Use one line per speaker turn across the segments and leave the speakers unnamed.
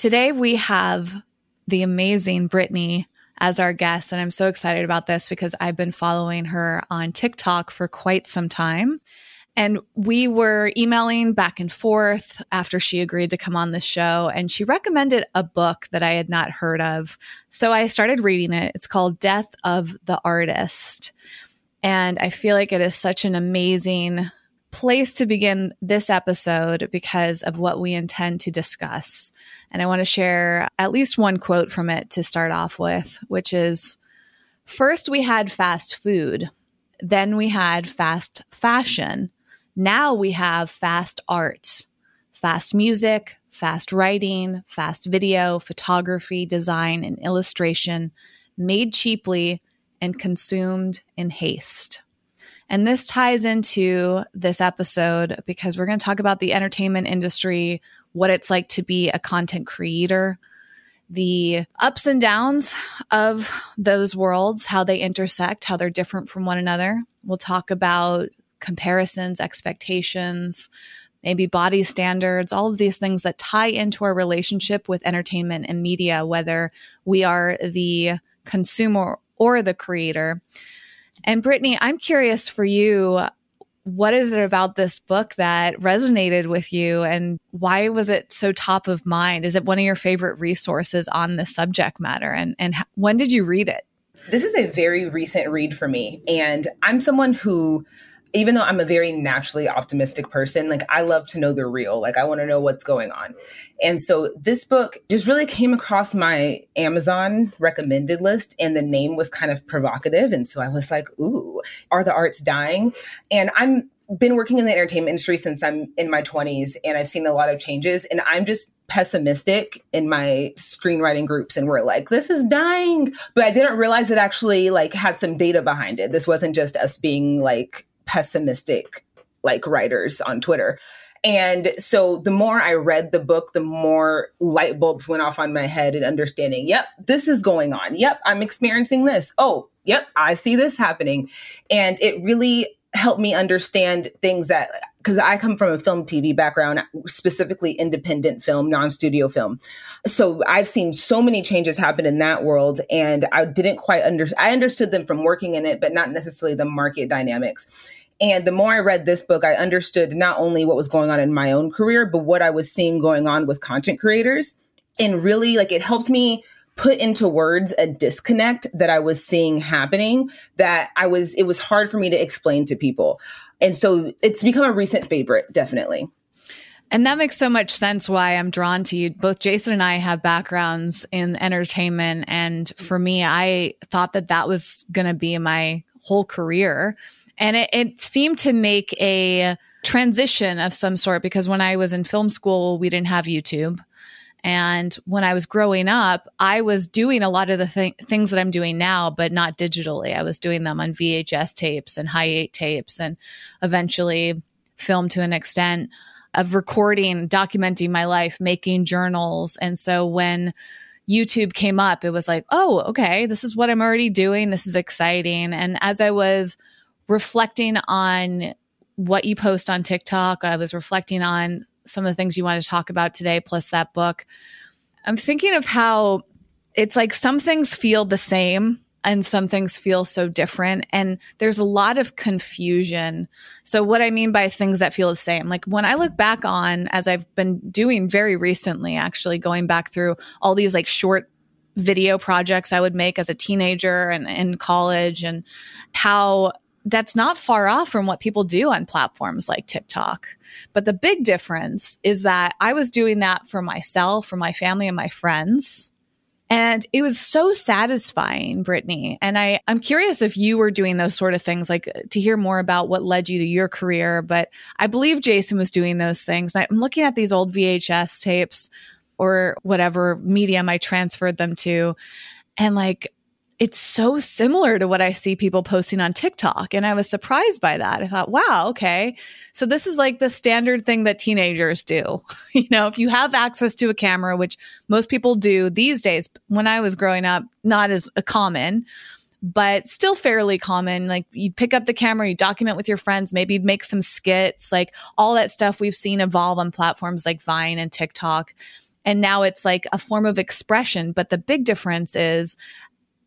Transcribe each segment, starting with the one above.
Today we have the amazing Brittany as our guest, and I'm so excited about this because I've been following her on TikTok for quite some time. And we were emailing back and forth after she agreed to come on the show. And she recommended a book that I had not heard of. So I started reading it. It's called Death of the Artist. And I feel like it is such an amazing place to begin this episode because of what we intend to discuss. And I want to share at least one quote from it to start off with, which is First, we had fast food, then we had fast fashion. Now we have fast art, fast music, fast writing, fast video, photography, design, and illustration made cheaply and consumed in haste. And this ties into this episode because we're going to talk about the entertainment industry, what it's like to be a content creator, the ups and downs of those worlds, how they intersect, how they're different from one another. We'll talk about comparisons, expectations, maybe body standards, all of these things that tie into our relationship with entertainment and media, whether we are the consumer or the creator. And Brittany, I'm curious for you, what is it about this book that resonated with you and why was it so top of mind? Is it one of your favorite resources on the subject matter? And, and when did you read it?
This is a very recent read for me. And I'm someone who even though I'm a very naturally optimistic person, like I love to know the real. Like I want to know what's going on. And so this book just really came across my Amazon recommended list and the name was kind of provocative. And so I was like, ooh, are the arts dying? And I'm been working in the entertainment industry since I'm in my 20s and I've seen a lot of changes and I'm just pessimistic in my screenwriting groups and we're like this is dying but I didn't realize it actually like had some data behind it this wasn't just us being like pessimistic like writers on Twitter. And so the more I read the book, the more light bulbs went off on my head and understanding, yep, this is going on. Yep, I'm experiencing this. Oh, yep, I see this happening. And it really helped me understand things that because I come from a film TV background, specifically independent film, non-studio film. So I've seen so many changes happen in that world and I didn't quite under I understood them from working in it, but not necessarily the market dynamics. And the more I read this book, I understood not only what was going on in my own career, but what I was seeing going on with content creators. And really, like, it helped me put into words a disconnect that I was seeing happening that I was, it was hard for me to explain to people. And so it's become a recent favorite, definitely.
And that makes so much sense why I'm drawn to you. Both Jason and I have backgrounds in entertainment. And for me, I thought that that was going to be my whole career. And it, it seemed to make a transition of some sort because when I was in film school, we didn't have YouTube. And when I was growing up, I was doing a lot of the th- things that I'm doing now, but not digitally. I was doing them on VHS tapes and hi eight tapes and eventually film to an extent of recording, documenting my life, making journals. And so when YouTube came up, it was like, oh, okay, this is what I'm already doing. This is exciting. And as I was reflecting on what you post on TikTok. I was reflecting on some of the things you want to talk about today, plus that book. I'm thinking of how it's like some things feel the same and some things feel so different. And there's a lot of confusion. So, what I mean by things that feel the same, like when I look back on, as I've been doing very recently, actually going back through all these like short video projects I would make as a teenager and in college, and how that's not far off from what people do on platforms like TikTok. But the big difference is that I was doing that for myself, for my family, and my friends. And it was so satisfying, Brittany. And I, I'm curious if you were doing those sort of things, like to hear more about what led you to your career. But I believe Jason was doing those things. I'm looking at these old VHS tapes or whatever medium I transferred them to. And like, it's so similar to what I see people posting on TikTok. And I was surprised by that. I thought, wow, okay. So this is like the standard thing that teenagers do. you know, if you have access to a camera, which most people do these days, when I was growing up, not as common, but still fairly common. Like you pick up the camera, you document with your friends, maybe make some skits, like all that stuff we've seen evolve on platforms like Vine and TikTok. And now it's like a form of expression. But the big difference is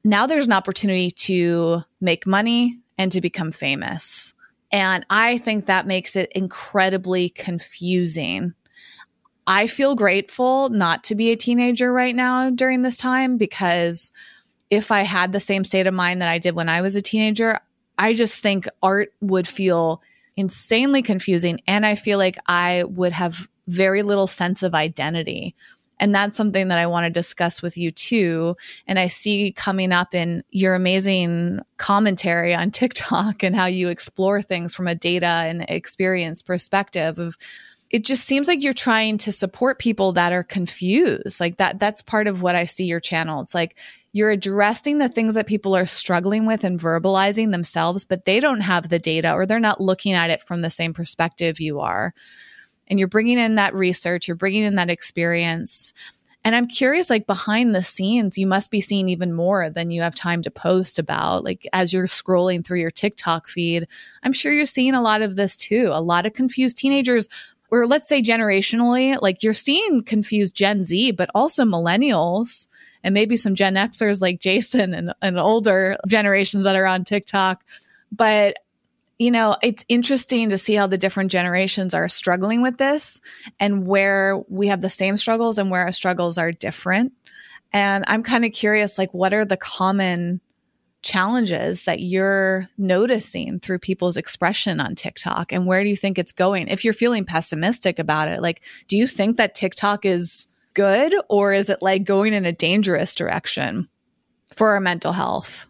now there's an opportunity to make money and to become famous. And I think that makes it incredibly confusing. I feel grateful not to be a teenager right now during this time because if I had the same state of mind that I did when I was a teenager, I just think art would feel insanely confusing. And I feel like I would have very little sense of identity and that's something that I want to discuss with you too. And I see coming up in your amazing commentary on TikTok and how you explore things from a data and experience perspective of it just seems like you're trying to support people that are confused. Like that that's part of what I see your channel. It's like you're addressing the things that people are struggling with and verbalizing themselves, but they don't have the data or they're not looking at it from the same perspective you are and you're bringing in that research, you're bringing in that experience. And I'm curious, like behind the scenes, you must be seeing even more than you have time to post about. Like as you're scrolling through your TikTok feed, I'm sure you're seeing a lot of this too. A lot of confused teenagers, or let's say generationally, like you're seeing confused Gen Z, but also millennials and maybe some Gen Xers like Jason and, and older generations that are on TikTok. But you know, it's interesting to see how the different generations are struggling with this and where we have the same struggles and where our struggles are different. And I'm kind of curious, like, what are the common challenges that you're noticing through people's expression on TikTok? And where do you think it's going? If you're feeling pessimistic about it, like, do you think that TikTok is good or is it like going in a dangerous direction for our mental health?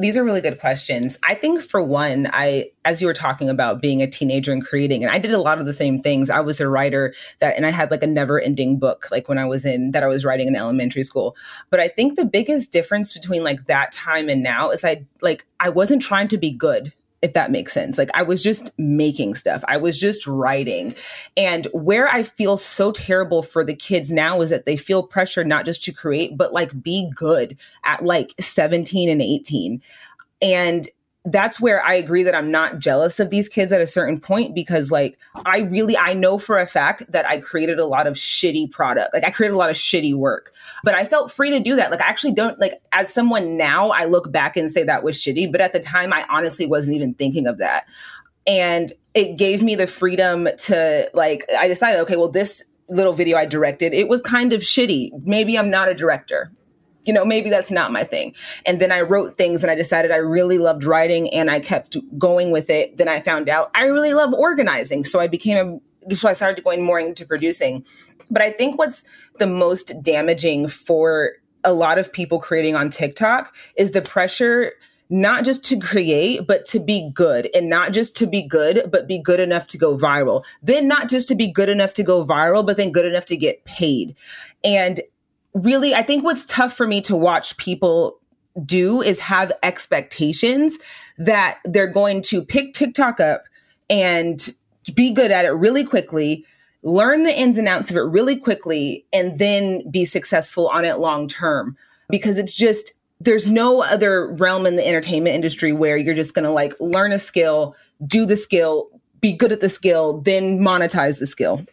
These are really good questions. I think for one, I as you were talking about being a teenager and creating, and I did a lot of the same things. I was a writer that and I had like a never-ending book like when I was in that I was writing in elementary school. But I think the biggest difference between like that time and now is I like I wasn't trying to be good if that makes sense. Like I was just making stuff. I was just writing. And where I feel so terrible for the kids now is that they feel pressure not just to create, but like be good at like 17 and 18. And that's where I agree that I'm not jealous of these kids at a certain point because like I really I know for a fact that I created a lot of shitty product. Like I created a lot of shitty work. But I felt free to do that. Like I actually don't like as someone now I look back and say that was shitty, but at the time I honestly wasn't even thinking of that. And it gave me the freedom to like I decided okay, well this little video I directed, it was kind of shitty. Maybe I'm not a director you know, maybe that's not my thing. And then I wrote things and I decided I really loved writing and I kept going with it. Then I found out I really love organizing. So I became a, so I started going more into producing. But I think what's the most damaging for a lot of people creating on TikTok is the pressure not just to create, but to be good and not just to be good, but be good enough to go viral. Then not just to be good enough to go viral, but then good enough to get paid. And really, I think what's tough for me to watch people do is have expectations that they're going to pick TikTok up and be good at it really quickly, learn the ins and outs of it really quickly, and then be successful on it long term. Because it's just, there's no other realm in the entertainment industry where you're just going to like learn a skill, do the skill, be good at the skill, then monetize the skill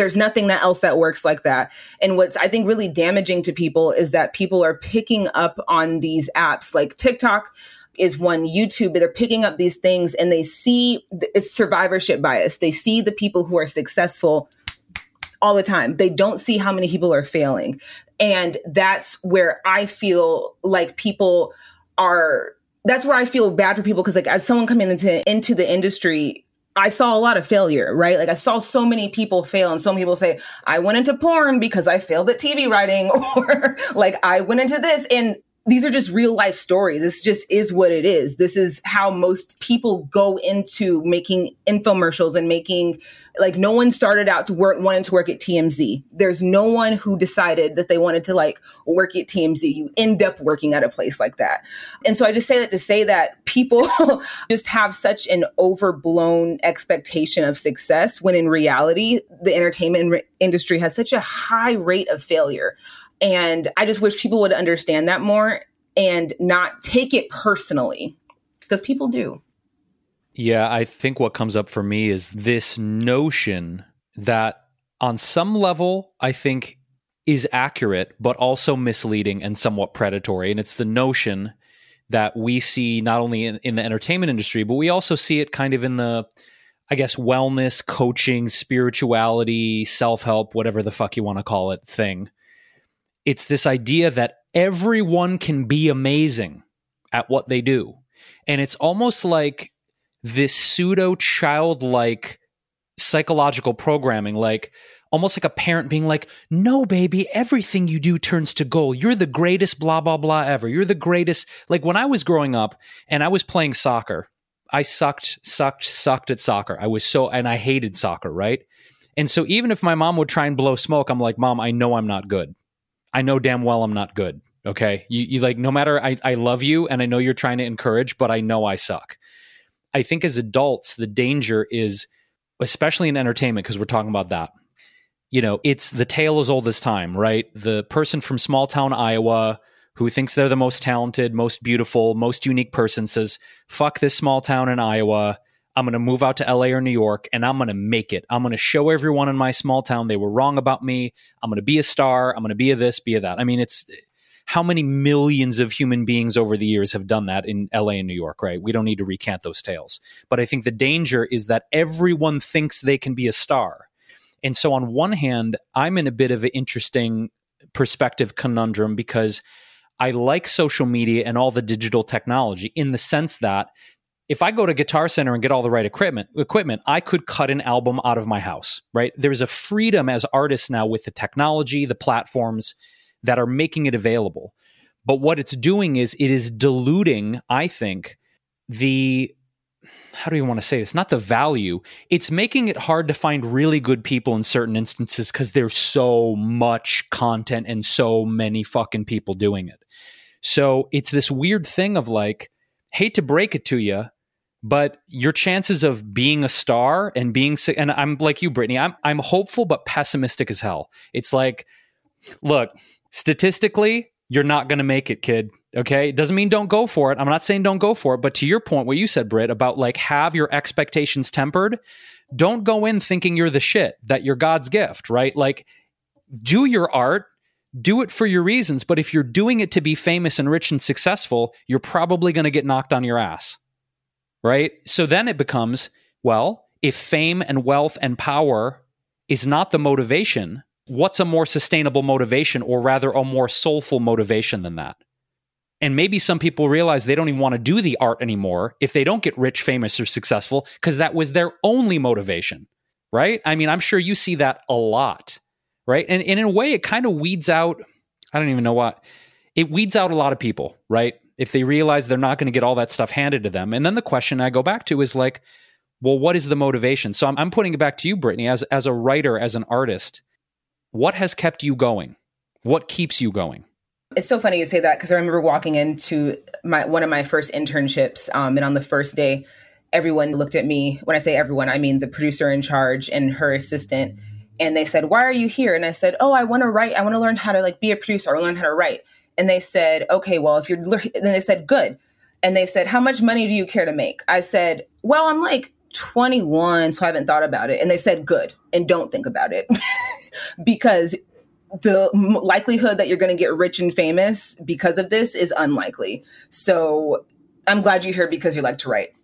there's nothing that else that works like that. And what's I think really damaging to people is that people are picking up on these apps like TikTok is one YouTube, they're picking up these things and they see it's survivorship bias. They see the people who are successful all the time. They don't see how many people are failing. And that's where I feel like people are that's where I feel bad for people because like as someone coming into into the industry I saw a lot of failure, right? Like I saw so many people fail and so many people say, I went into porn because I failed at TV writing or like I went into this and these are just real life stories. This just is what it is. This is how most people go into making infomercials and making like no one started out to work wanting to work at TMZ. There's no one who decided that they wanted to like work at TMZ. You end up working at a place like that. And so I just say that to say that people just have such an overblown expectation of success when in reality the entertainment industry has such a high rate of failure. And I just wish people would understand that more and not take it personally because people do.
Yeah, I think what comes up for me is this notion that on some level, I think is accurate, but also misleading and somewhat predatory. And it's the notion that we see not only in, in the entertainment industry, but we also see it kind of in the, I guess, wellness, coaching, spirituality, self help, whatever the fuck you want to call it thing it's this idea that everyone can be amazing at what they do. And it's almost like this pseudo childlike psychological programming, like almost like a parent being like, no, baby, everything you do turns to gold. You're the greatest, blah, blah, blah, ever. You're the greatest. Like when I was growing up and I was playing soccer, I sucked, sucked, sucked at soccer. I was so, and I hated soccer, right? And so even if my mom would try and blow smoke, I'm like, mom, I know I'm not good. I know damn well I'm not good. Okay. You, you like, no matter, I, I love you and I know you're trying to encourage, but I know I suck. I think as adults, the danger is, especially in entertainment, because we're talking about that. You know, it's the tale as old as time, right? The person from small town Iowa who thinks they're the most talented, most beautiful, most unique person says, fuck this small town in Iowa. I'm going to move out to LA or New York and I'm going to make it. I'm going to show everyone in my small town they were wrong about me. I'm going to be a star. I'm going to be a this, be a that. I mean, it's how many millions of human beings over the years have done that in LA and New York, right? We don't need to recant those tales. But I think the danger is that everyone thinks they can be a star. And so, on one hand, I'm in a bit of an interesting perspective conundrum because I like social media and all the digital technology in the sense that if I go to Guitar Center and get all the right equipment, equipment, I could cut an album out of my house, right? There's a freedom as artists now with the technology, the platforms that are making it available. But what it's doing is it is diluting, I think, the how do you want to say this? Not the value. It's making it hard to find really good people in certain instances because there's so much content and so many fucking people doing it. So it's this weird thing of like, hate to break it to you, but your chances of being a star and being and I'm like you Brittany I'm I'm hopeful but pessimistic as hell. It's like look, statistically you're not going to make it, kid. Okay? It doesn't mean don't go for it. I'm not saying don't go for it, but to your point what you said Britt about like have your expectations tempered, don't go in thinking you're the shit, that you're God's gift, right? Like do your art do it for your reasons, but if you're doing it to be famous and rich and successful, you're probably going to get knocked on your ass right? So then it becomes, well, if fame and wealth and power is not the motivation, what's a more sustainable motivation or rather a more soulful motivation than that? And maybe some people realize they don't even want to do the art anymore if they don't get rich, famous, or successful because that was their only motivation, right? I mean, I'm sure you see that a lot, right? And, and in a way, it kind of weeds out, I don't even know what, it weeds out a lot of people, right? If they realize they're not going to get all that stuff handed to them. And then the question I go back to is like, well, what is the motivation? So I'm, I'm putting it back to you, Brittany, as as a writer, as an artist. What has kept you going? What keeps you going?
It's so funny you say that because I remember walking into my one of my first internships, um, and on the first day, everyone looked at me. When I say everyone, I mean the producer in charge and her assistant, and they said, "Why are you here?" And I said, "Oh, I want to write. I want to learn how to like be a producer. I want to learn how to write." And they said, okay, well, if you're, then they said, good. And they said, how much money do you care to make? I said, well, I'm like 21, so I haven't thought about it. And they said, good. And don't think about it because the likelihood that you're going to get rich and famous because of this is unlikely. So I'm glad you're here because you like to write.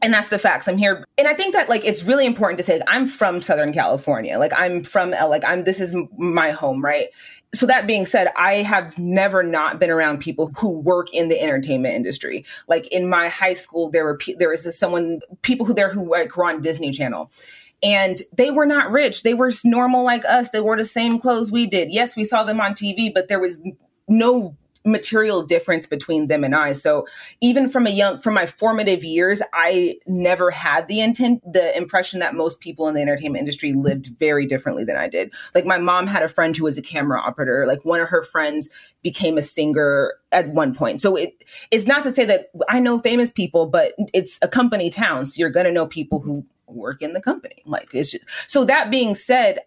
and that's the facts. I'm here. And I think that like it's really important to say I'm from Southern California. Like I'm from like I'm this is my home, right? So that being said, I have never not been around people who work in the entertainment industry. Like in my high school there were there was someone people who there who like were on Disney Channel and they were not rich. They were normal like us. They wore the same clothes we did. Yes, we saw them on TV, but there was no material difference between them and I. So even from a young, from my formative years, I never had the intent, the impression that most people in the entertainment industry lived very differently than I did. Like my mom had a friend who was a camera operator. Like one of her friends became a singer at one point. So it it's not to say that I know famous people, but it's a company town. So you're to know people who work in the company. Like it's just, so that being said,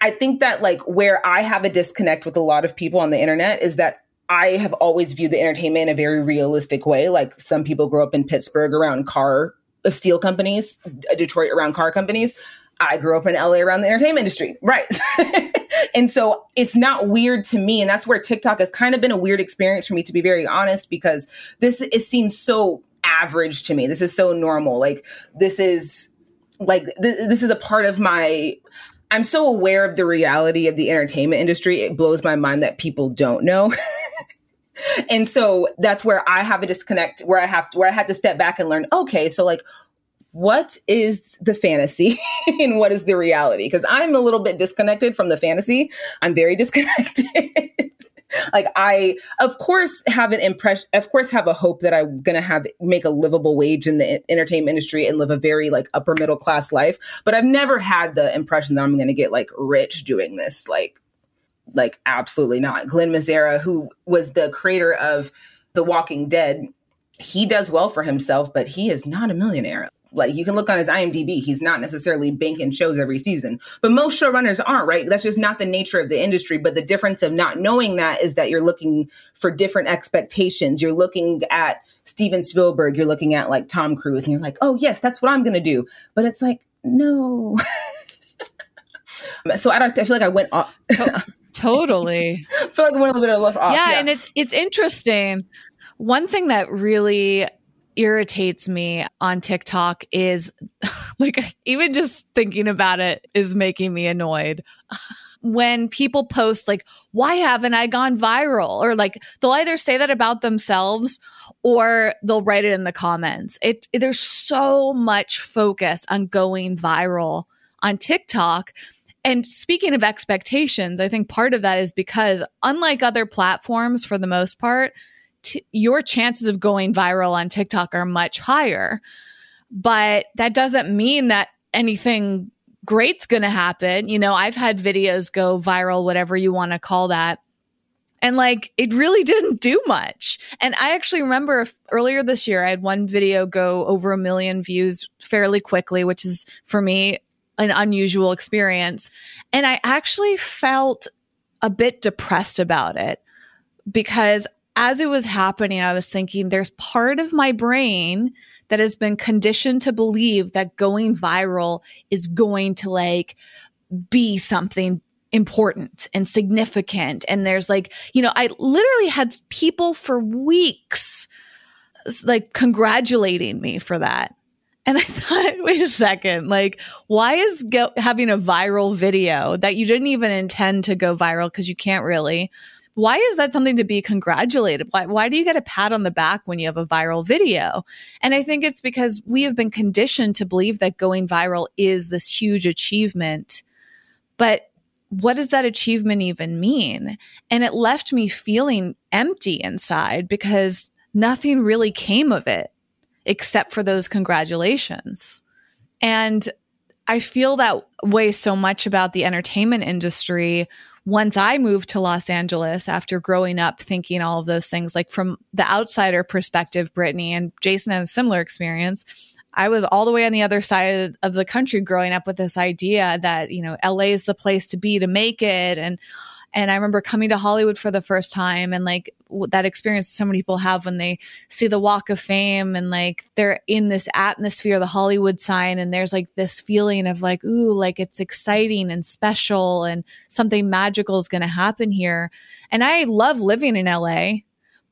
I think that like where I have a disconnect with a lot of people on the internet is that I have always viewed the entertainment in a very realistic way. Like some people grow up in Pittsburgh around car uh, steel companies, uh, Detroit around car companies. I grew up in LA around the entertainment industry. Right. and so it's not weird to me. And that's where TikTok has kind of been a weird experience for me, to be very honest, because this, it seems so average to me. This is so normal. Like this is like, th- this is a part of my, I'm so aware of the reality of the entertainment industry. It blows my mind that people don't know. and so that's where I have a disconnect where I have to, where I had to step back and learn, okay, so like what is the fantasy and what is the reality? Because I'm a little bit disconnected from the fantasy. I'm very disconnected like I, of course, have an impression, of course, have a hope that I'm to have make a livable wage in the entertainment industry and live a very like upper middle class life. But I've never had the impression that I'm to get like rich doing this. Like, like absolutely not. Glen Mazzara, who was the creator of The Walking Dead, he does well for himself, but he is not a millionaire like you can look on his IMDb, he's not necessarily banking shows every season. But most showrunners aren't, right? That's just not the nature of the industry. But the difference of not knowing that is that you're looking for different expectations. You're looking at Steven Spielberg, you're looking at like Tom Cruise, and you're like, oh yes, that's what I'm gonna do. But it's like, no. so I don't I feel like I went off
totally.
I feel like I went a little bit off.
Yeah, yeah, and it's it's interesting. One thing that really irritates me on TikTok is like even just thinking about it is making me annoyed. when people post like why haven't i gone viral? or like they'll either say that about themselves or they'll write it in the comments. It, it there's so much focus on going viral on tiktok. And speaking of expectations i think part of that is because unlike other platforms for the most part t- your chances of going viral on TikTok are much higher. But that doesn't mean that anything great's going to happen. You know, I've had videos go viral, whatever you want to call that. And like, it really didn't do much. And I actually remember earlier this year, I had one video go over a million views fairly quickly, which is for me an unusual experience. And I actually felt a bit depressed about it because as it was happening, I was thinking there's part of my brain that has been conditioned to believe that going viral is going to like be something important and significant. And there's like, you know, I literally had people for weeks like congratulating me for that. And I thought, wait a second, like, why is go- having a viral video that you didn't even intend to go viral because you can't really? Why is that something to be congratulated? Why, why do you get a pat on the back when you have a viral video? And I think it's because we have been conditioned to believe that going viral is this huge achievement. But what does that achievement even mean? And it left me feeling empty inside because nothing really came of it except for those congratulations. And I feel that way so much about the entertainment industry once I moved to Los Angeles after growing up thinking all of those things, like from the outsider perspective, Brittany and Jason had a similar experience. I was all the way on the other side of the country growing up with this idea that, you know, LA is the place to be to make it. And and I remember coming to Hollywood for the first time and like that experience so many people have when they see the walk of fame and like they're in this atmosphere, the Hollywood sign, and there's like this feeling of like, ooh, like it's exciting and special and something magical is going to happen here. And I love living in LA,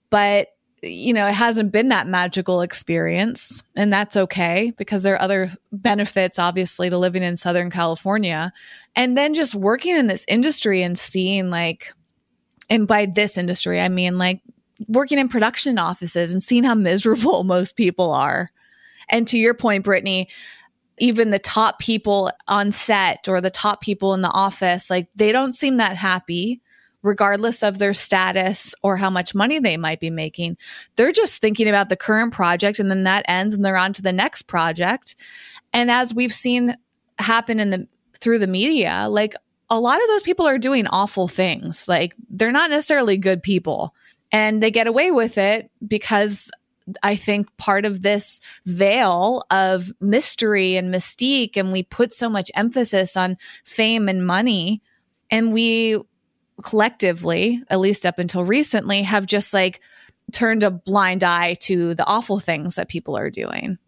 but you know, it hasn't been that magical experience. And that's okay because there are other benefits, obviously, to living in Southern California. And then just working in this industry and seeing, like, and by this industry, I mean like working in production offices and seeing how miserable most people are. And to your point, Brittany, even the top people on set or the top people in the office, like they don't seem that happy regardless of their status or how much money they might be making. They're just thinking about the current project and then that ends and they're on to the next project. And as we've seen happen in the through the media, like a lot of those people are doing awful things. Like they're not necessarily good people. And they get away with it because I think part of this veil of mystery and mystique, and we put so much emphasis on fame and money, and we collectively, at least up until recently, have just like turned a blind eye to the awful things that people are doing.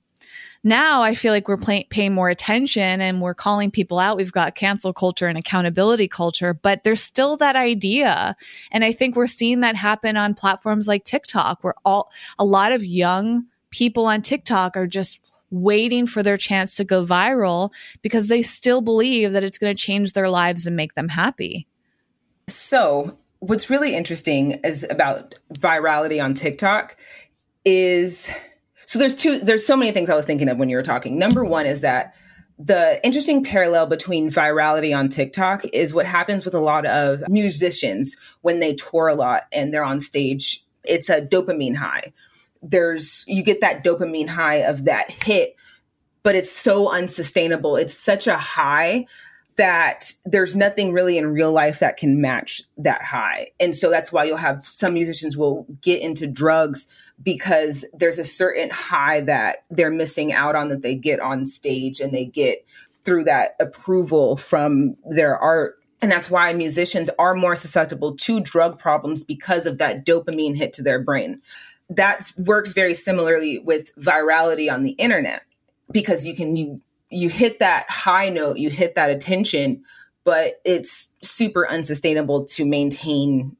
Now I feel like we're pay- paying more attention and we're calling people out. We've got cancel culture and accountability culture, but there's still that idea. And I think we're seeing that happen on platforms like TikTok, where all a lot of young people on TikTok are just waiting for their chance to go viral because they still believe that it's going to change their lives and make them happy.
So, what's really interesting is about virality on TikTok is so there's two there's so many things I was thinking of when you were talking. Number one is that the interesting parallel between virality on TikTok is what happens with a lot of musicians when they tour a lot and they're on stage. It's a dopamine high. There's you get that dopamine high of that hit, but it's so unsustainable. It's such a high that there's nothing really in real life that can match that high. And so that's why you'll have some musicians will get into drugs because there's a certain high that they're missing out on that they get on stage and they get through that approval from their art. And that's why musicians are more susceptible to drug problems because of that dopamine hit to their brain. That works very similarly with virality on the internet because you can you you hit that high note, you hit that attention, but it's super unsustainable to maintain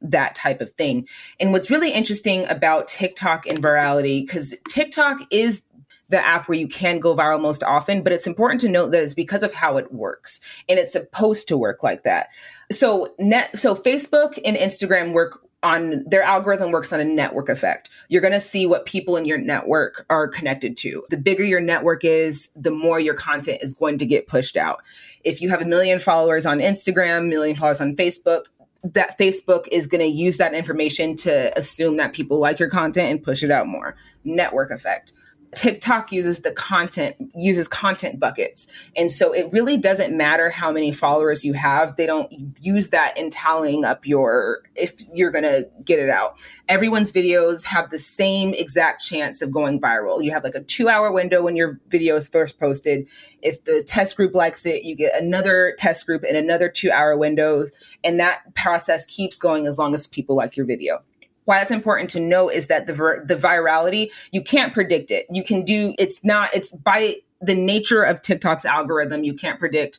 that type of thing. And what's really interesting about TikTok and virality, because TikTok is the app where you can go viral most often, but it's important to note that it's because of how it works and it's supposed to work like that. So net so Facebook and Instagram work on their algorithm works on a network effect. You're going to see what people in your network are connected to. The bigger your network is, the more your content is going to get pushed out. If you have a million followers on Instagram, million followers on Facebook, that Facebook is going to use that information to assume that people like your content and push it out more. Network effect. TikTok uses the content, uses content buckets. And so it really doesn't matter how many followers you have. They don't use that in tallying up your, if you're going to get it out. Everyone's videos have the same exact chance of going viral. You have like a two hour window when your video is first posted. If the test group likes it, you get another test group in another two hour window. And that process keeps going as long as people like your video why it's important to know is that the vir- the virality you can't predict it. You can do it's not it's by the nature of TikTok's algorithm you can't predict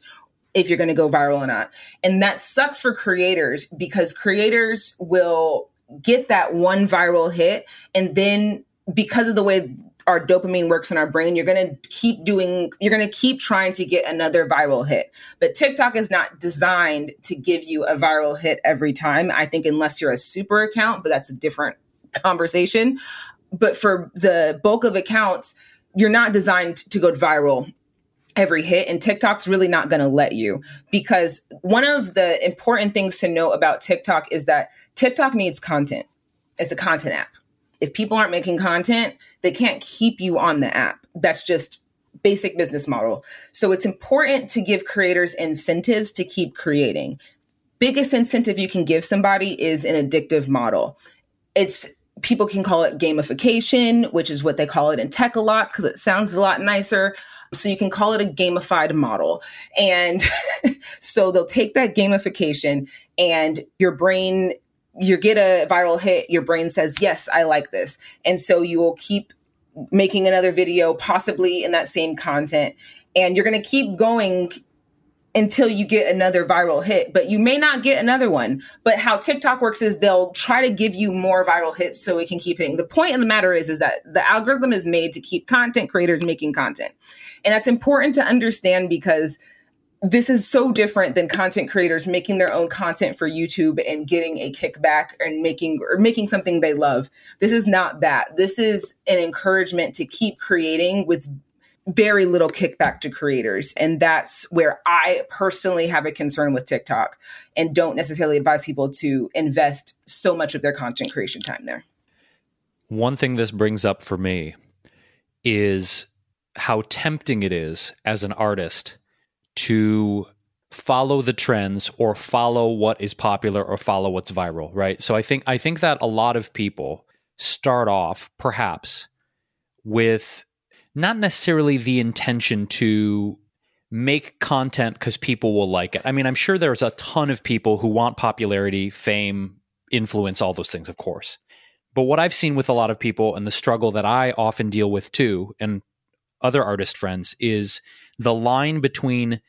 if you're going to go viral or not. And that sucks for creators because creators will get that one viral hit and then because of the way our dopamine works in our brain, you're going to keep doing, you're going to keep trying to get another viral hit. But TikTok is not designed to give you a viral hit every time. I think unless you're a super account, but that's a different conversation. But for the bulk of accounts, you're not designed to go viral every hit and TikTok's really not going to let you because one of the important things to know about TikTok is that TikTok needs content. It's a content app if people aren't making content, they can't keep you on the app. That's just basic business model. So it's important to give creators incentives to keep creating. Biggest incentive you can give somebody is an addictive model. It's people can call it gamification, which is what they call it in tech a lot because it sounds a lot nicer. So you can call it a gamified model. And so they'll take that gamification and your brain you get a viral hit, your brain says, Yes, I like this. And so you will keep making another video, possibly in that same content. And you're going to keep going until you get another viral hit, but you may not get another one. But how TikTok works is they'll try to give you more viral hits so it can keep hitting. The point of the matter is, is that the algorithm is made to keep content creators making content. And that's important to understand because this is so different than content creators making their own content for YouTube and getting a kickback and making or making something they love. This is not that. This is an encouragement to keep creating with very little kickback to creators. And that's where I personally have a concern with TikTok and don't necessarily advise people to invest so much of their content creation time there.
One thing this brings up for me is how tempting it is as an artist to follow the trends or follow what is popular or follow what's viral, right? So I think I think that a lot of people start off perhaps with not necessarily the intention to make content because people will like it. I mean, I'm sure there's a ton of people who want popularity, fame, influence, all those things, of course. But what I've seen with a lot of people and the struggle that I often deal with too, and other artist friends, is the line between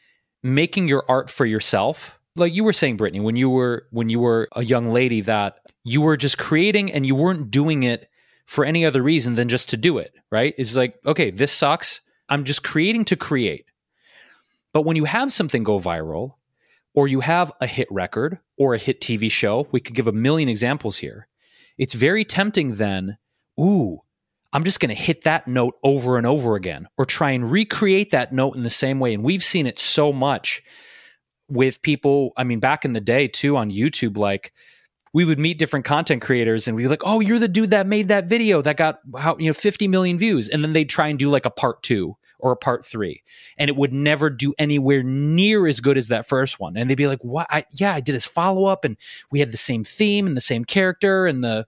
making your art for yourself like you were saying brittany when you were when you were a young lady that you were just creating and you weren't doing it for any other reason than just to do it right? It's like okay this sucks. I'm just creating to create. But when you have something go viral or you have a hit record or a hit tv show we could give a million examples here it's very tempting then ooh I'm just going to hit that note over and over again or try and recreate that note in the same way. And we've seen it so much with people. I mean, back in the day too on YouTube, like we would meet different content creators and we'd be like, oh, you're the dude that made that video that got you know, 50 million views. And then they'd try and do like a part two or a part three. And it would never do anywhere near as good as that first one. And they'd be like, what? I, yeah, I did this follow up and we had the same theme and the same character and the,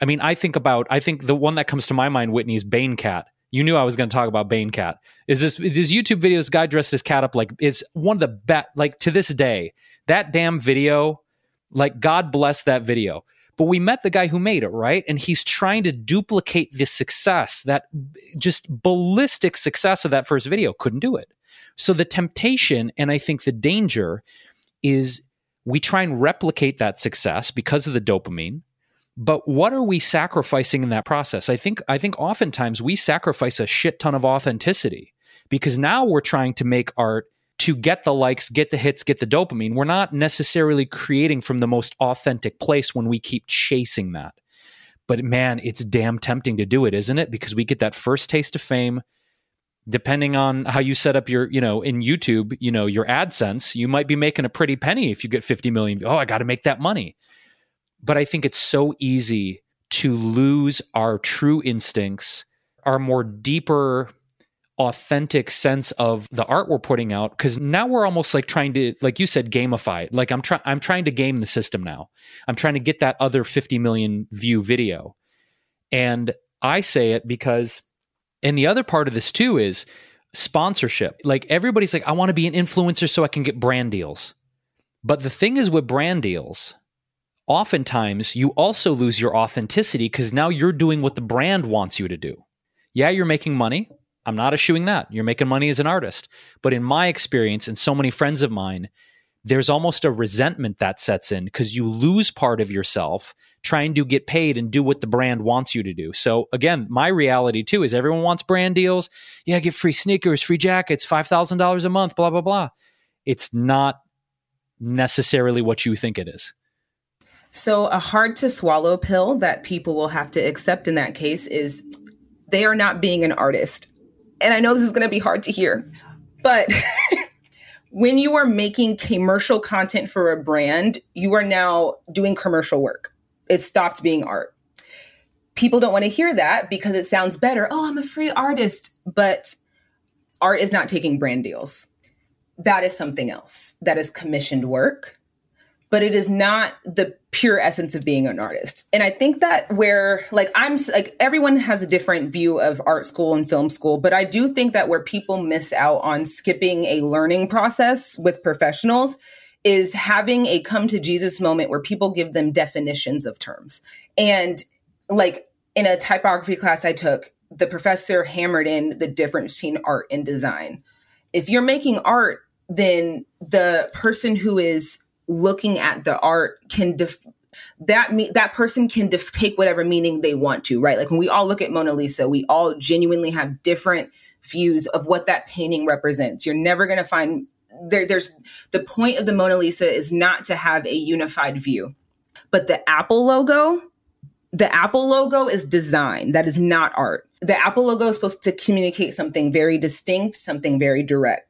I mean, I think about I think the one that comes to my mind, Whitney, is Bane Cat. You knew I was going to talk about Bane Cat. Is this this YouTube video? This guy dressed his cat up like it's one of the best. Like to this day, that damn video. Like God bless that video. But we met the guy who made it, right? And he's trying to duplicate the success, that just ballistic success of that first video. Couldn't do it. So the temptation, and I think the danger, is we try and replicate that success because of the dopamine but what are we sacrificing in that process? I think i think oftentimes we sacrifice a shit ton of authenticity because now we're trying to make art to get the likes get the hits get the dopamine. We're not necessarily creating from the most authentic place when we keep chasing that. But man it's damn tempting to do it isn't it? Because we get that first taste of fame. Depending on how you set up your you know in youtube you know your adsense you might be making a pretty penny if you get 50 million oh i got to make that money but I think it's so easy to lose our true instincts, our more deeper, authentic sense of the art we're putting out. Cause now we're almost like trying to, like you said, gamify it. Like I'm trying, I'm trying to game the system now. I'm trying to get that other 50 million view video. And I say it because, and the other part of this too is sponsorship. Like everybody's like, I want to be an influencer so I can get brand deals. But the thing is with brand deals, oftentimes you also lose your authenticity because now you're doing what the brand wants you to do. Yeah, you're making money. I'm not eschewing that. You're making money as an artist. But in my experience, and so many friends of mine, there's almost a resentment that sets in because you lose part of yourself trying to get paid and do what the brand wants you to do. So again, my reality too is everyone wants brand deals. Yeah, get free sneakers, free jackets, $5,000 a month, blah, blah, blah. It's not necessarily what you think it is.
So, a hard to swallow pill that people will have to accept in that case is they are not being an artist. And I know this is going to be hard to hear, but when you are making commercial content for a brand, you are now doing commercial work. It stopped being art. People don't want to hear that because it sounds better. Oh, I'm a free artist. But art is not taking brand deals. That is something else. That is commissioned work but it is not the pure essence of being an artist. And I think that where like I'm like everyone has a different view of art school and film school, but I do think that where people miss out on skipping a learning process with professionals is having a come to Jesus moment where people give them definitions of terms. And like in a typography class I took, the professor hammered in the difference between art and design. If you're making art, then the person who is looking at the art can def- that me- that person can def- take whatever meaning they want to, right? Like when we all look at Mona Lisa, we all genuinely have different views of what that painting represents. You're never going to find there there's the point of the Mona Lisa is not to have a unified view. But the Apple logo, the Apple logo is design. That is not art. The Apple logo is supposed to communicate something very distinct, something very direct.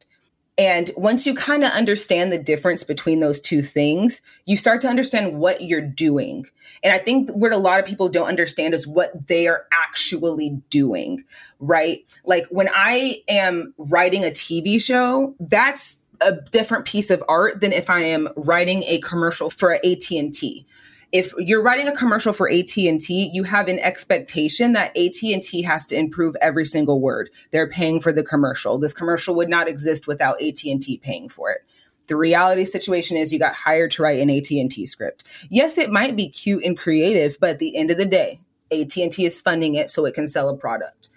And once you kind of understand the difference between those two things, you start to understand what you're doing. And I think what a lot of people don't understand is what they are actually doing, right? Like when I am writing a TV show, that's a different piece of art than if I am writing a commercial for AT&T if you're writing a commercial for AT&T, you have an expectation that AT&T has to improve every single word. They're paying for the commercial. This commercial would not exist without AT&T paying for it. The reality situation is you got hired to write an AT&T script. Yes, it might be cute and creative, but at the end of the day, AT&T is funding it so it can sell a product.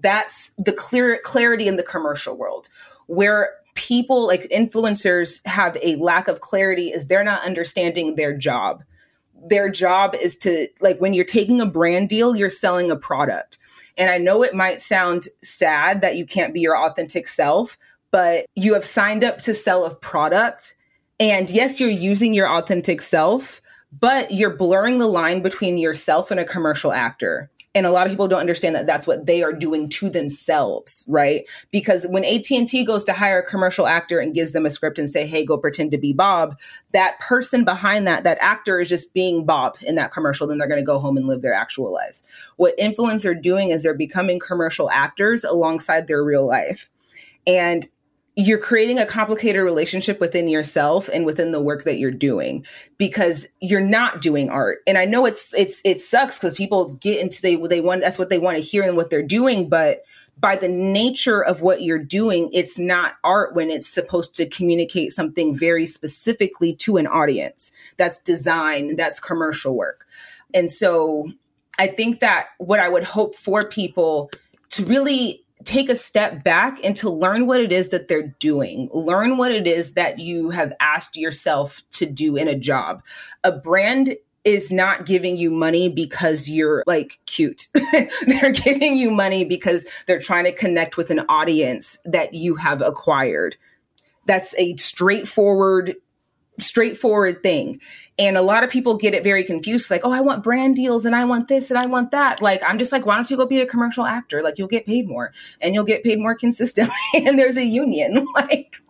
That's the clear clarity in the commercial world where people like influencers have a lack of clarity is they're not understanding their job their job is to like when you're taking a brand deal, you're selling a product. And I know it might sound sad that you can't be your authentic self, but you have signed up to sell a product. And yes, you're using your authentic self, but you're blurring the line between yourself and a commercial actor and a lot of people don't understand that that's what they are doing to themselves right? Because when AT&T goes to hire a commercial actor and gives them a script and say hey go pretend to be Bob that person behind that that actor is just being Bob in that commercial then they're going to go home and live their actual lives. What influencers are doing is they're becoming commercial actors alongside their real life. And you're creating a complicated relationship within yourself and within the work that you're doing because you're not doing art. And I know it's it's it sucks because people get into they they want that's what they want to hear and what they're doing, but by the nature of what you're doing, it's not art when it's supposed to communicate something very specifically to an audience. That's design, that's commercial work. And so I think that what I would hope for people to really take a step back and to learn what it is that they're doing. Learn what it is that you have asked yourself to do in a job. A brand is not giving you money because you're like cute. they're giving you money because they're trying to connect with an audience that you have acquired. That's a straightforward straightforward thing. And a lot of people get it very confused. Like, oh, I want brand deals and I want this and I want that. Like, I'm just like, why don't you go be a commercial actor? Like, you'll get paid more and you'll get paid more consistently. and there's a union. like,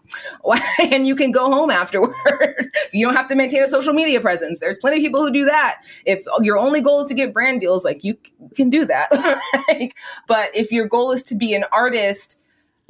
and you can go home afterward. you don't have to maintain a social media presence. There's plenty of people who do that. If your only goal is to get brand deals, like you can do that. like, but if your goal is to be an artist,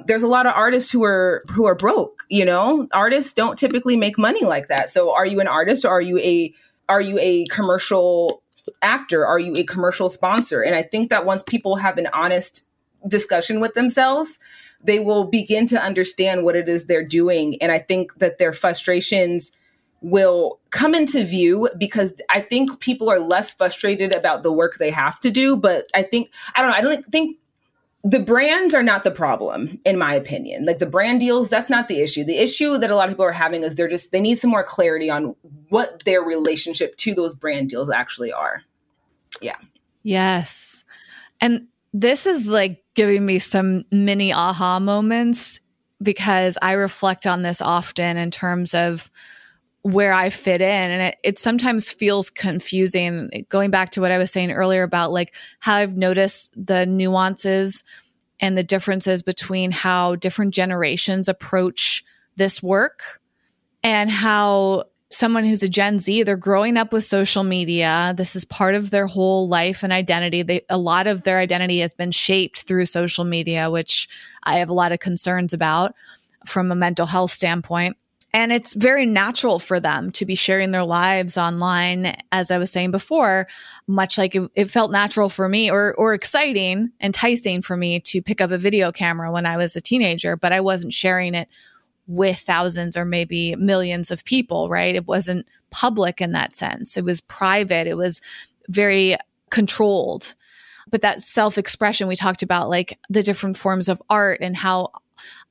there's a lot of artists who are who are broke you know? Artists don't typically make money like that. So are you an artist or are you a are you a commercial actor? Are you a commercial sponsor? And i think that once people have an honest discussion with themselves they will begin to understand what it is they're doing. And i think that their frustrations will come into view because i think people are less frustrated about the work they have to do. But i think i don't know i don't think the brands are not the problem in my opinion. Like the brand deals that's not the issue. The issue that a lot of people are having is they're just they need some more clarity on what their relationship to those brand deals actually are. Yeah.
Yes. And this is like giving me some mini aha moments because i reflect on this often in terms of where I fit in. And it, it sometimes feels confusing. Going back to what I was saying earlier about like how I've noticed the nuances and the differences between how different generations approach this work and how someone who's a Gen Z, they're growing up with social media. This is part of their whole life and identity. They, a lot of their identity has been shaped through social media, which I have a lot of concerns about from a mental health standpoint. And it's very natural for them to be sharing their lives online, as I was saying before, much like it, it, felt natural for me or, or exciting, enticing for me to pick up a video camera when I was a teenager, but I wasn't sharing it with thousands or maybe millions of people, right? It wasn't public in that sense. It was private. It was very controlled. But that self expression, we talked about like the different forms of art and how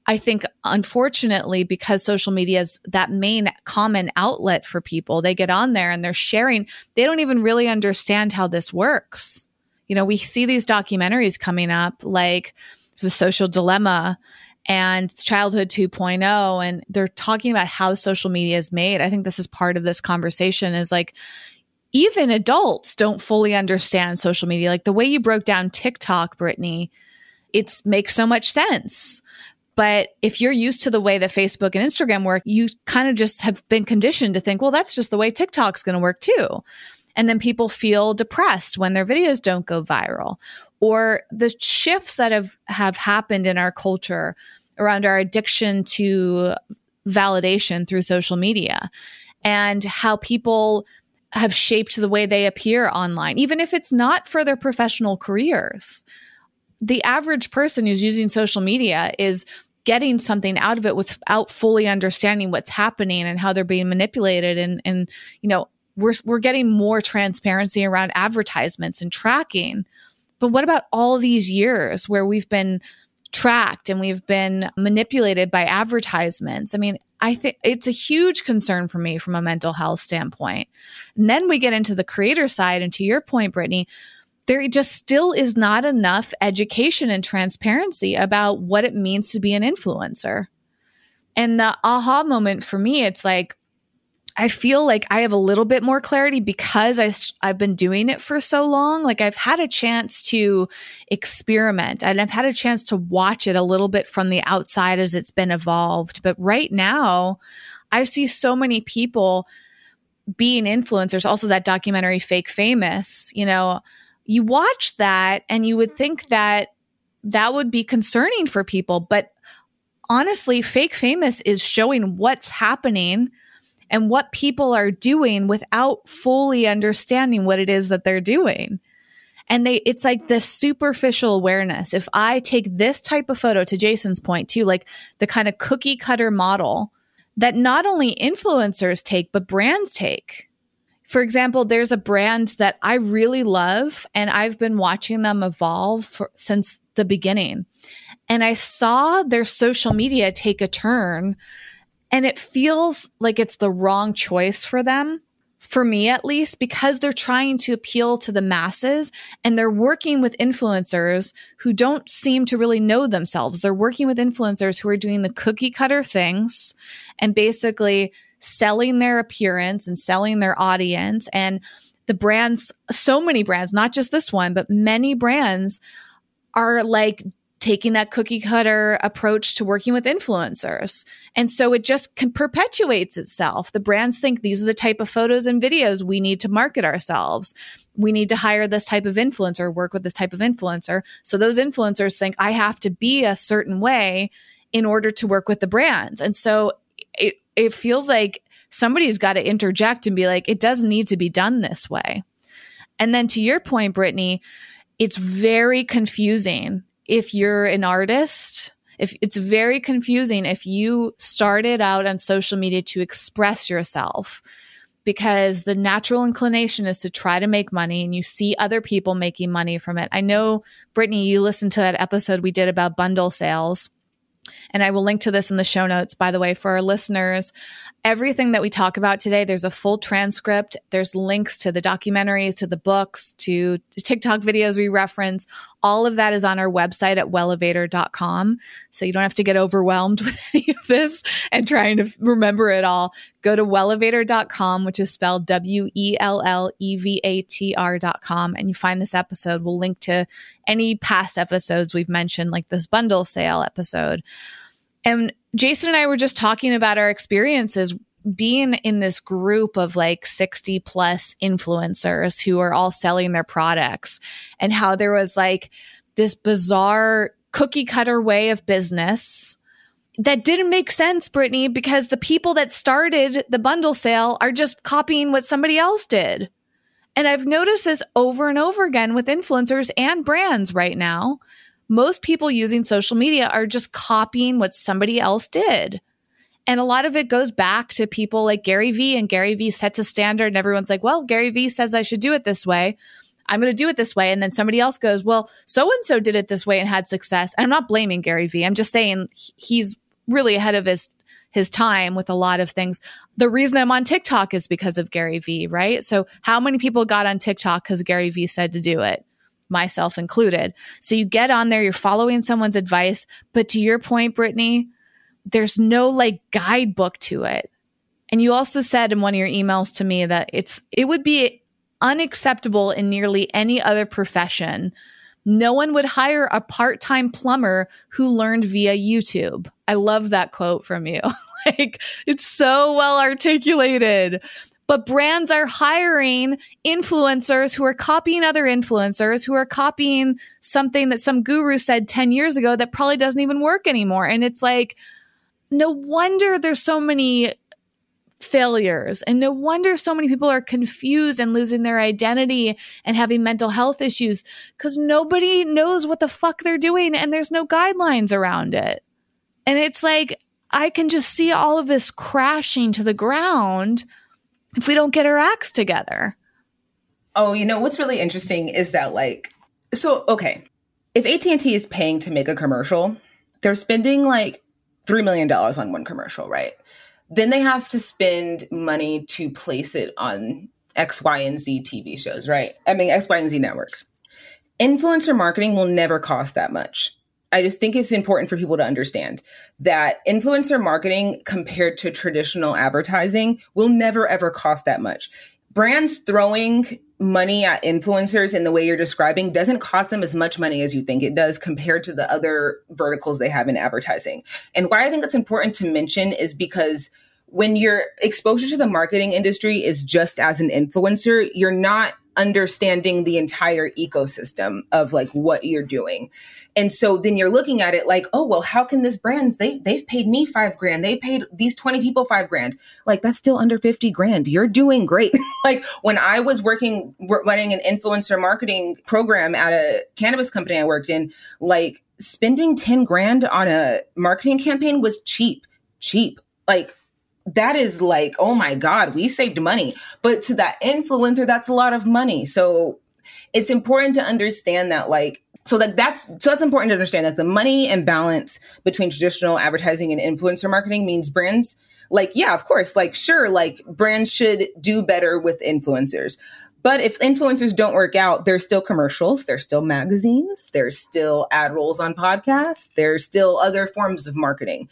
I think, unfortunately, because social media is that main common outlet for people, they get on there and they're sharing. They don't even really understand how this works. You know, we see these documentaries coming up like The Social Dilemma and Childhood 2.0, and they're talking about how social media is made. I think this is part of this conversation is like, even adults don't fully understand social media. Like the way you broke down TikTok, Brittany, it makes so much sense. But if you're used to the way that Facebook and Instagram work, you kind of just have been conditioned to think, well, that's just the way TikTok's going to work too. And then people feel depressed when their videos don't go viral. Or the shifts that have, have happened in our culture around our addiction to validation through social media and how people have shaped the way they appear online, even if it's not for their professional careers. The average person who's using social media is getting something out of it without fully understanding what's happening and how they're being manipulated. And and you know we're we're getting more transparency around advertisements and tracking. But what about all these years where we've been tracked and we've been manipulated by advertisements? I mean i think it's a huge concern for me from a mental health standpoint. And then we get into the creator side. And to your point brittany there just still is not enough education and transparency about what it means to be an influencer. And the aha moment for me, it's like, I feel like I have a little bit more clarity because I, I've been doing it for so long. Like I've had a chance to experiment and I've had a chance to watch it a little bit from the outside as it's been evolved. But right now, I see so many people being influencers. Also, that documentary, Fake Famous, you know, you watch that and you would think mm-hmm. that that would be concerning for people. But honestly, fake famous is showing what's happening and what people are doing without fully understanding what it is that they're doing. And they, it's like this superficial awareness. If I take this type of photo to Jason's point too, like the kind of cookie cutter model that not only influencers take, but brands take for example, there's a brand that I really love and I've been watching them evolve for, since the beginning. And I saw their social media take a turn and it feels like it's the wrong choice for them. For me, at least, because they're trying to appeal to the masses and they're working with influencers who don't seem to really know themselves. They're working with influencers who are doing the cookie cutter things and basically selling their appearance and selling their audience. And the brands, so many brands, not just this one, but many brands are like taking that cookie cutter approach to working with influencers. And so it just perpetuates itself. The brands think these are the type of photos and videos we need to market ourselves. We need to hire this type of influencer, work with this type of influencer. So those influencers think I have to be a certain way in order to work with the brands. And so it it feels like somebody's got to interject and be like, it doesn't need to be done this way. And then to your point, Brittany, it's very confusing if you're an artist. If it's very confusing if you started out on social media to express yourself because the natural inclination is to try to make money and you see other people making money from it. I know, Brittany, you listened to that episode we did about bundle sales. And I will link to this in the show notes, by the way, for our listeners. Everything that we talk about today, there's a full transcript. There's links to the documentaries, to the books, to TikTok videos we reference. All of that is on our website at wellevatr.com. So you don't have to get overwhelmed with any of this and trying to remember it all. Go to wellevatr.com, which is spelled W E L L E V A T R.com, and you find this episode. We'll link to any past episodes we've mentioned, like this bundle sale episode. And Jason and I were just talking about our experiences being in this group of like 60 plus influencers who are all selling their products and how there was like this bizarre cookie cutter way of business that didn't make sense, Brittany, because the people that started the bundle sale are just copying what somebody else did. And I've noticed this over and over again with influencers and brands right now most people using social media are just copying what somebody else did. And a lot of it goes back to people like Gary Vee, and Gary Vee sets a standard, and everyone's like, well, Gary Vee says I should do it this way. I'm going to do it this way. And then somebody else goes, well, so and so did it this way and had success. And I'm not blaming Gary Vee. I'm just saying he's really ahead of his his time with a lot of things. The reason I'm on TikTok is because of Gary Vee, right? So how many people got on TikTok because Gary Vee said to do it? Myself included. So you get on there, you're following someone's advice. But to your point, Brittany, there's no like guidebook to it. And you also said in one of your emails to me that it's it would be unacceptable in nearly any other profession. No one would hire a part-time plumber who learned via YouTube. I love that quote from you. like it's so well articulated. But brands are hiring influencers who are copying other influencers who are copying something that some guru said 10 years ago that probably doesn't even work anymore. And it's like, no wonder there's so many failures. And no wonder so many people are confused and losing their identity and having mental health issues because nobody knows what the fuck they're doing and there's no guidelines around it. And it's like, I can just see all of this crashing to the ground if we don't get our acts together.
Oh, you know what's really interesting is that like so okay, if AT&T is paying to make a commercial, they're spending like 3 million dollars on one commercial, right? Then they have to spend money to place it on X, Y, and Z TV shows, right? I mean, X, Y, and Z networks. Influencer marketing will never cost that much. I just think it's important for people to understand that influencer marketing compared to traditional advertising will never ever cost that much. Brands throwing money at influencers in the way you're describing doesn't cost them as much money as you think it does compared to the other verticals they have in advertising. And why I think it's important to mention is because when your exposure to the marketing industry is just as an influencer, you're not understanding the entire ecosystem of like what you're doing. And so then you're looking at it like, oh, well, how can this brands, they, they've paid me five grand. They paid these 20 people five grand. Like that's still under 50 grand. You're doing great. like when I was working, running an influencer marketing program at a cannabis company I worked in, like spending 10 grand on a marketing campaign was cheap, cheap. Like that is like, oh my God, we saved money. But to that influencer, that's a lot of money. So it's important to understand that, like, so that that's so that's important to understand that the money imbalance between traditional advertising and influencer marketing means brands like yeah of course like sure like brands should do better with influencers but if influencers don't work out there's still commercials there's still magazines there's still ad rolls on podcasts there's still other forms of marketing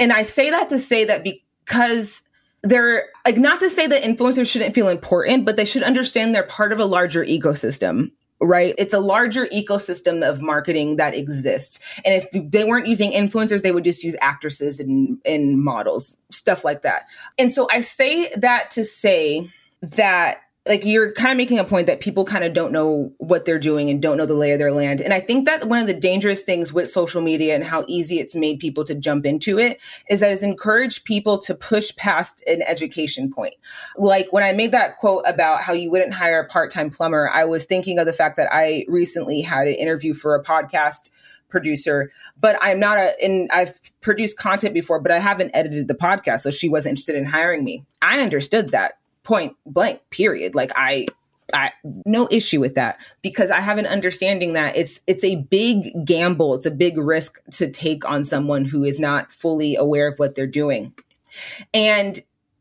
and i say that to say that because they're like not to say that influencers shouldn't feel important, but they should understand they're part of a larger ecosystem right? It's a larger ecosystem of marketing that exists. And if they weren't using influencers, they would just use actresses and, and models, stuff like that. And so I say that to say that like you're kind of making a point that people kind of don't know what they're doing and don't know the lay of their land. And I think that one of the dangerous things with social media and how easy it's made people to jump into it is that it's encouraged people to push past an education point. Like when I made that quote about how you wouldn't hire a part-time plumber, I was thinking of the fact that I recently had an interview for a podcast producer, but I'm not a, and I've produced content before, but I haven't edited the podcast. So she wasn't interested in hiring me. I understood that point blank period like i I no issue with that because I have an understanding that it's it's a big gamble, it's a big risk to take on someone who is not fully aware of what they're doing. And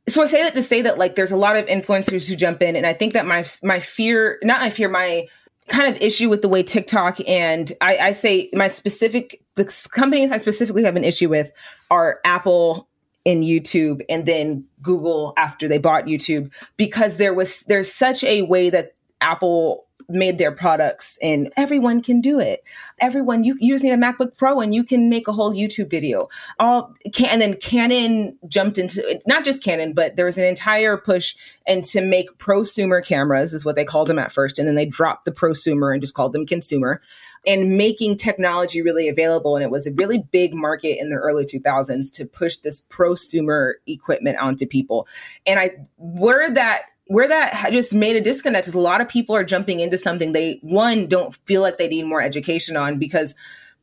so I say that to say that like there's a lot of influencers who jump in and I think that my my fear, not my fear, my kind of issue with the way TikTok and I, I say my specific the companies I specifically have an issue with are Apple in YouTube and then Google after they bought YouTube because there was there's such a way that Apple made their products and everyone can do it. Everyone you, you just need a MacBook Pro and you can make a whole YouTube video. All can and then Canon jumped into not just Canon, but there was an entire push and to make prosumer cameras is what they called them at first and then they dropped the prosumer and just called them consumer and making technology really available. And it was a really big market in the early 2000s to push this prosumer equipment onto people. And I, where that where that just made a disconnect is a lot of people are jumping into something they one don't feel like they need more education on because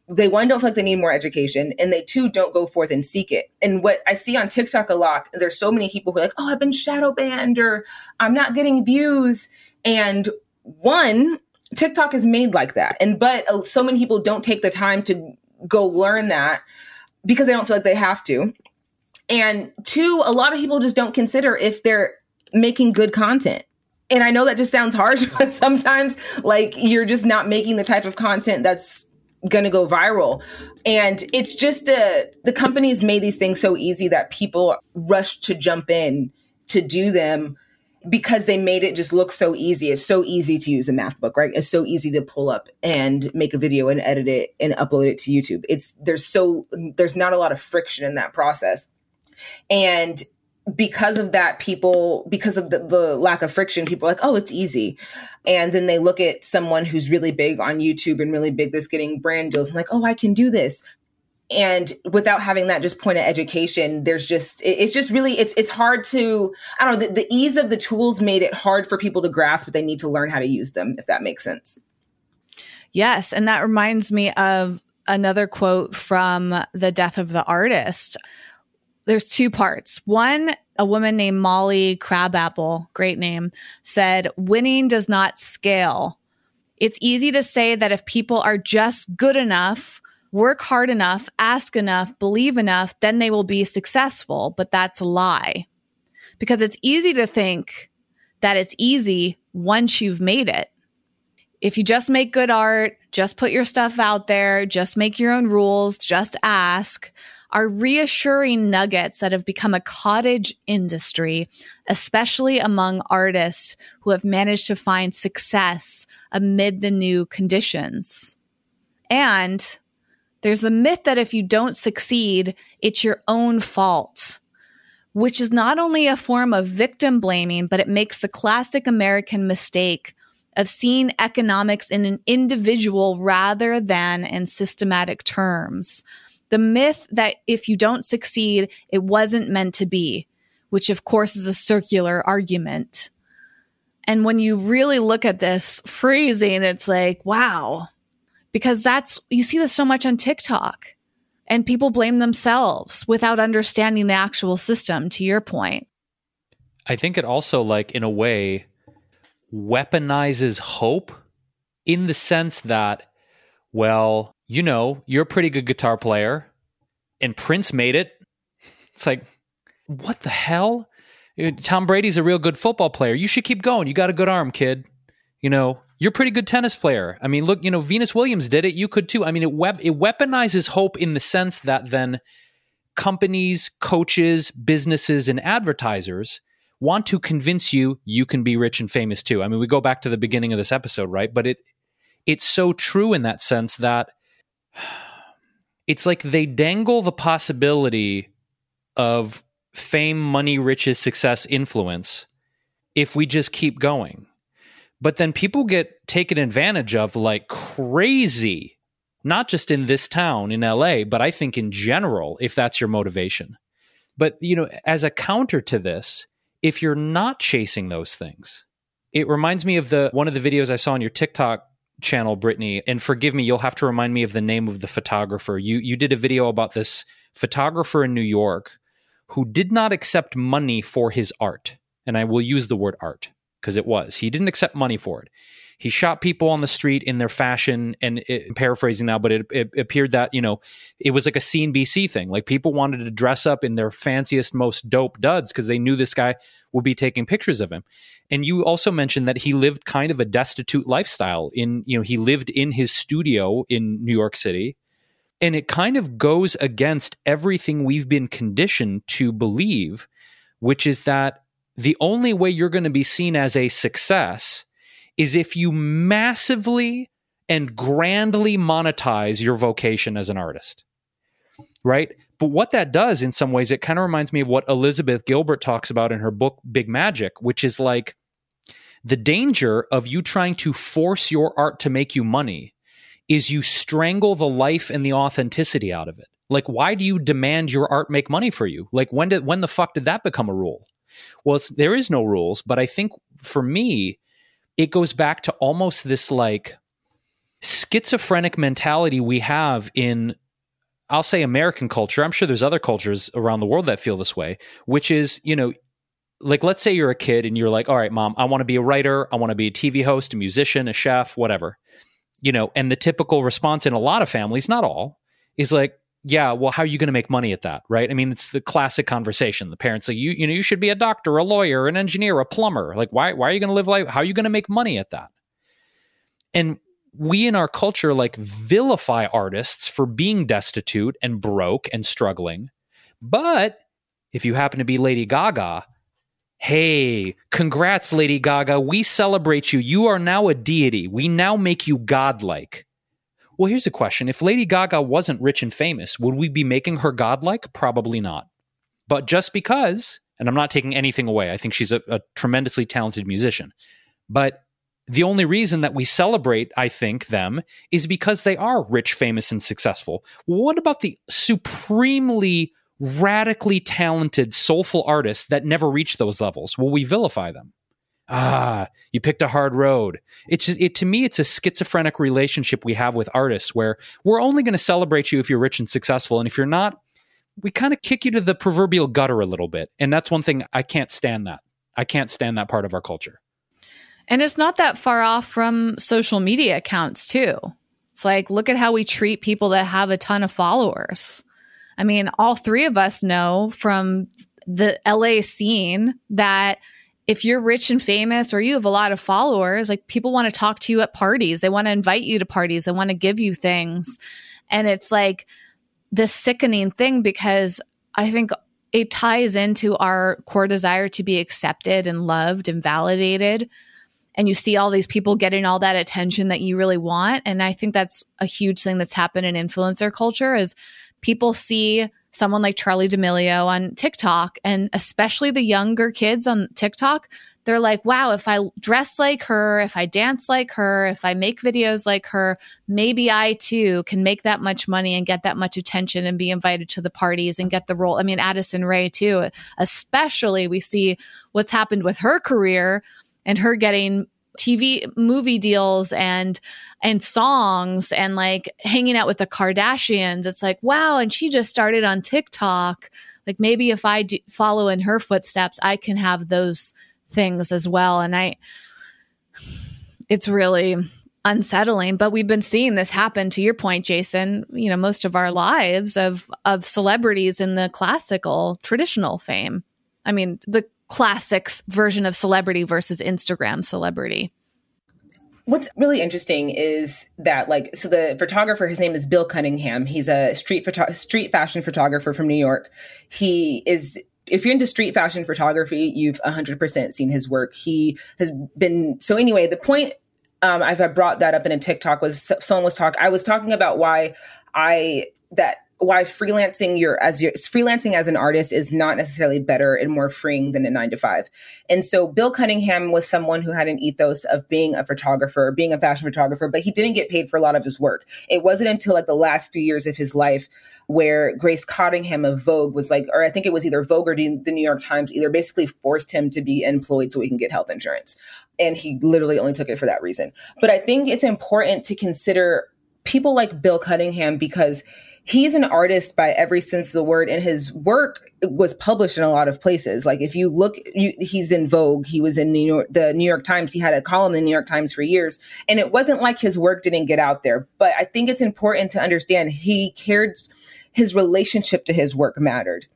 they one don't feel like they need more education and they two don't go forth and seek it and what i see on tiktok a lot there's so many people who are like oh i've been shadow banned or i'm not getting views and one TikTok is made like that. And but uh, so many people don't take the time to go learn that because they don't feel like they have to. And two, a lot of people just don't consider if they're making good content. And I know that just sounds harsh, but sometimes like you're just not making the type of content that's going to go viral. And it's just uh, the companies made these things so easy that people rush to jump in to do them because they made it just look so easy. It's so easy to use a MacBook, right? It's so easy to pull up and make a video and edit it and upload it to YouTube. It's there's so there's not a lot of friction in that process. And because of that, people, because of the, the lack of friction, people like, oh, it's easy. And then they look at someone who's really big on YouTube and really big that's getting brand deals and like, oh, I can do this. And without having that just point of education, there's just it's just really it's it's hard to I don't know the, the ease of the tools made it hard for people to grasp, but they need to learn how to use them if that makes sense.
Yes, and that reminds me of another quote from The Death of the Artist there's two parts. One, a woman named Molly Crabapple, great name, said, winning does not scale. It's easy to say that if people are just good enough, work hard enough, ask enough, believe enough, then they will be successful. But that's a lie. Because it's easy to think that it's easy once you've made it. If you just make good art, just put your stuff out there, just make your own rules, just ask, are reassuring nuggets that have become a cottage industry, especially among artists who have managed to find success amid the new conditions. And there's the myth that if you don't succeed, it's your own fault, which is not only a form of victim blaming, but it makes the classic American mistake of seeing economics in an individual rather than in systematic terms the myth that if you don't succeed, it wasn't meant to be, which of course is a circular argument. And when you really look at this phrasing, it's like, wow, because that's, you see this so much on TikTok and people blame themselves without understanding the actual system, to your point.
I think it also, like, in a way, weaponizes hope in the sense that, well, you know, you're a pretty good guitar player, and Prince made it. It's like, what the hell? Tom Brady's a real good football player. You should keep going. You got a good arm, kid. You know, you're a pretty good tennis player. I mean, look, you know, Venus Williams did it. You could too. I mean, it, web- it weaponizes hope in the sense that then companies, coaches, businesses, and advertisers want to convince you you can be rich and famous too. I mean, we go back to the beginning of this episode, right? But it it's so true in that sense that it's like they dangle the possibility of fame, money, riches, success, influence if we just keep going. But then people get taken advantage of like crazy, not just in this town in LA, but I think in general, if that's your motivation. But, you know, as a counter to this, if you're not chasing those things, it reminds me of the one of the videos I saw on your TikTok channel, Brittany, and forgive me, you'll have to remind me of the name of the photographer. You you did a video about this photographer in New York who did not accept money for his art. And I will use the word art because it was. He didn't accept money for it. He shot people on the street in their fashion, and it, paraphrasing now, but it, it, appeared that you know it was like a CNBC thing. Like people wanted to dress up in their fanciest, most dope duds because they knew this guy would be taking pictures of him. And you also mentioned that he lived kind of a destitute lifestyle. In you know he lived in his studio in New York City, and it kind of goes against everything we've been conditioned to believe, which is that the only way you're going to be seen as a success is if you massively and grandly monetize your vocation as an artist. Right? But what that does in some ways, it kind of reminds me of what Elizabeth Gilbert talks about in her book, Big Magic, which is like the danger of you trying to force your art to make you money is you strangle the life and the authenticity out of it. Like, why do you demand your art make money for you? Like, when did when the fuck did that become a rule? Well, there is no rules, but I think for me, it goes back to almost this like schizophrenic mentality we have in I'll say American culture. I'm sure there's other cultures around the world that feel this way, which is, you know, like let's say you're a kid and you're like, all right, mom, I want to be a writer, I want to be a TV host, a musician, a chef, whatever. You know, and the typical response in a lot of families, not all, is like, yeah, well, how are you going to make money at that, right? I mean, it's the classic conversation. The parents say, you, you know, you should be a doctor, a lawyer, an engineer, a plumber. Like, why, why are you going to live life? How are you going to make money at that? And we in our culture like vilify artists for being destitute and broke and struggling. But if you happen to be Lady Gaga, hey, congrats, Lady Gaga. We celebrate you. You are now a deity. We now make you godlike. Well, here's a question. If Lady Gaga wasn't rich and famous, would we be making her godlike? Probably not. But just because, and I'm not taking anything away, I think she's a, a tremendously talented musician. But the only reason that we celebrate, I think, them is because they are rich, famous, and successful. What about the supremely radically talented, soulful artists that never reach those levels? Will we vilify them? Ah, you picked a hard road. It's it to me, it's a schizophrenic relationship we have with artists where we're only going to celebrate you if you're rich and successful, and if you're not, we kind of kick you to the proverbial gutter a little bit. And that's one thing I can't stand. That I can't stand that part of our culture.
And it's not that far off from social media accounts too. It's like look at how we treat people that have a ton of followers. I mean, all three of us know from the LA scene that if you're rich and famous or you have a lot of followers, like people want to talk to you at parties, they want to invite you to parties, they want to give you things. And it's like this sickening thing because I think it ties into our core desire to be accepted and loved and validated. And you see all these people getting all that attention that you really want. And I think that's a huge thing that's happened in influencer culture is people see someone like Charli D'Amelio on TikTok, and especially the younger kids on TikTok, they're like, wow, if I dress like her, if I dance like her, if I make videos like her, maybe I too can make that much money and get that much attention and be invited to the parties and get the role. I mean, Addison Rae too, especially we see what's happened with her career and her getting TV movie deals and and songs and like hanging out with the Kardashians. It's like, wow, and she just started on TikTok. Like maybe if I do follow in her footsteps, I can have those things as well. And I it's really unsettling, but we've been seeing this happen to your point, Jason, you know, most of our lives of of celebrities in the classical traditional fame. I mean, the classics version of celebrity versus Instagram celebrity.
What's really interesting is that, like, so the photographer, his name is Bill Cunningham. He's a street photo- street fashion photographer from New York. He is if you're into street fashion photography, you've 100% seen his work. He has been so anyway. The point um, I've brought that up in a TikTok was someone was talking. I was talking about why I that why freelancing your as your freelancing as an artist is not necessarily better and more freeing than a nine to five. And so Bill Cunningham was someone who had an ethos of being a photographer, being a fashion photographer, but he didn't get paid for a lot of his work. It wasn't until like the last few years of his life where Grace Coddington of Vogue was like, or I think it was either Vogue or the New York Times, either basically forced him to be employed so he can get health insurance. And he literally only took it for that reason. But I think it's important to consider people like Bill Cunningham because he's an artist by every sense of the word and his work was published in a lot of places. Like if you look you, he's in vogue. He was in new york the new york times. He had a column in the new york times for years. And it wasn't like his work didn't get out there. But i think it's important to understand he cared his relationship to his work mattered.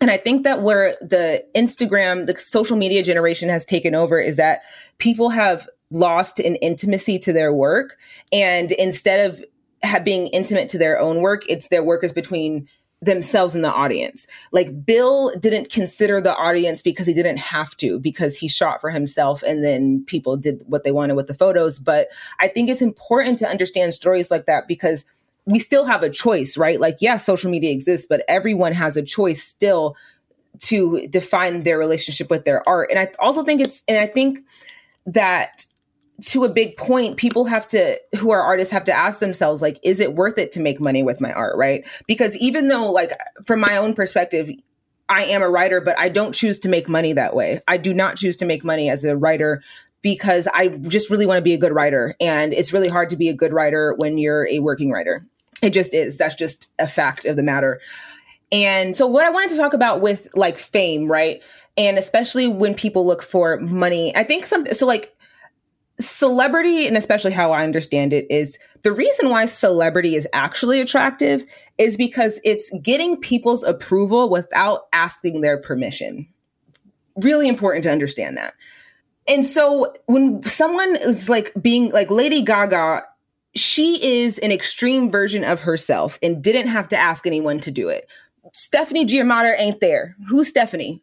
And I think that where the Instagram, the social media generation has taken over is that people have lost an intimacy to their work. And instead of have, being intimate to their own work. It's their work is between themselves and the audience. Like Bill didn't consider the audience because he didn't have to, because he shot for himself and then people did what they wanted with the photos. But I think it's important to understand stories like that because we still have a choice, right? Like, yeah, social media exists, but everyone has a choice still to define their relationship with their art. And I also think it's, and I think that to a big point, people have to, who are artists, have to ask themselves, like, is it worth it to make money with my art, right? Because even though, like, from my own perspective, I am a writer, but I don't choose to make money that way. I do not choose to make money as a writer because I just really want to be a good writer. And it's really hard to be a good writer when you're a working writer. It just is. That's just a fact of the matter. And so what I wanted to talk about with like fame, right? And especially when people look for money, I think some so like celebrity and especially how I understand it is the reason why celebrity is actually attractive is because it's getting people's approval without asking their permission. Really important to understand that. And so when someone is like being like Lady Gaga, she is an extreme version of herself and didn't have to ask anyone to do it. Stefani Germanotta ain't there. Who's Stephanie?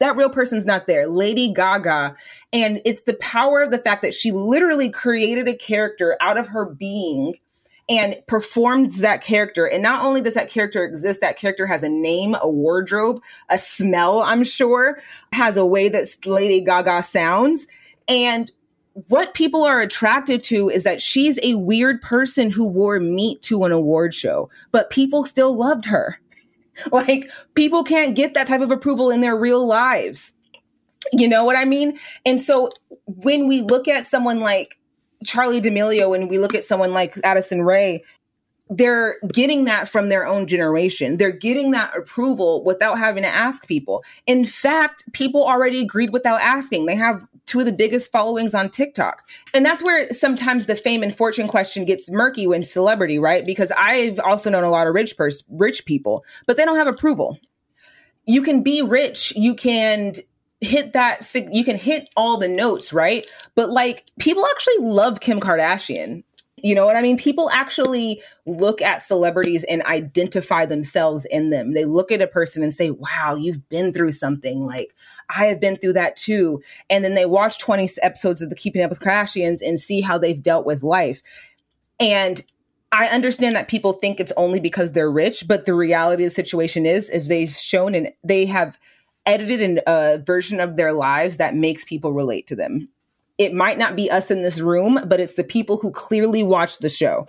That real person's not there. Lady Gaga. And it's the power of the fact that she literally created a character out of her being and performed that character. And not only does that character exist, that character has a name, a wardrobe, a smell, I'm sure, has a way that Lady Gaga sounds. And what people are attracted to is that she's a weird person who wore meat to an award show, but people still loved her. Like people can't get that type of approval in their real lives. You know what I mean? And so when we look at someone like Charli D'Amelio and we look at someone like Addison Rae, they're getting that from their own generation. They're getting that approval without having to ask people. In fact, people already agreed without asking. They have two of the biggest followings on TikTok. And that's where sometimes the fame and fortune question gets murky when celebrity, right? Because I've also known a lot of rich pers- rich people, but they don't have approval. You can be rich, you can hit that you can hit all the notes, right? But like people actually love Kim Kardashian. You know what I mean? People actually look at celebrities and identify themselves in them. They look at a person and say, wow, you've been through something. Like, I have been through that too. And then they watch 20 episodes of the Keeping Up with Kardashians and see how they've dealt with life. And I understand that people think it's only because they're rich, but the reality of the situation is if they've shown and they have edited an, a version of their lives that makes people relate to them it might not be us in this room, but it's the people who clearly watch the show.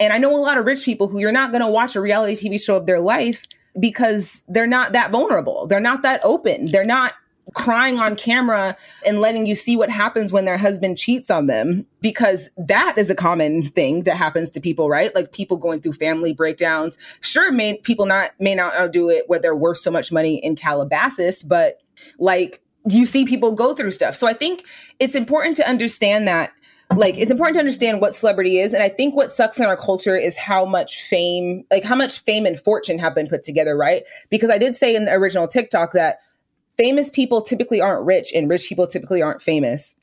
And I know a lot of rich people who you're not going to watch a reality TV show of their life because they're not that vulnerable. They're not that open. They're not crying on camera and letting you see what happens when their husband cheats on them because that is a common thing that happens to people right like people going through family breakdowns sure may people not may not do it where they're worth so much money in calabasas but like you see people go through stuff. So I think it's important to understand that like it's important to understand what celebrity is. And i think what sucks in our culture is how much fame like how much fame and fortune have been put together right? Because i did say in the original tiktok that famous people typically aren't rich and rich people typically aren't famous.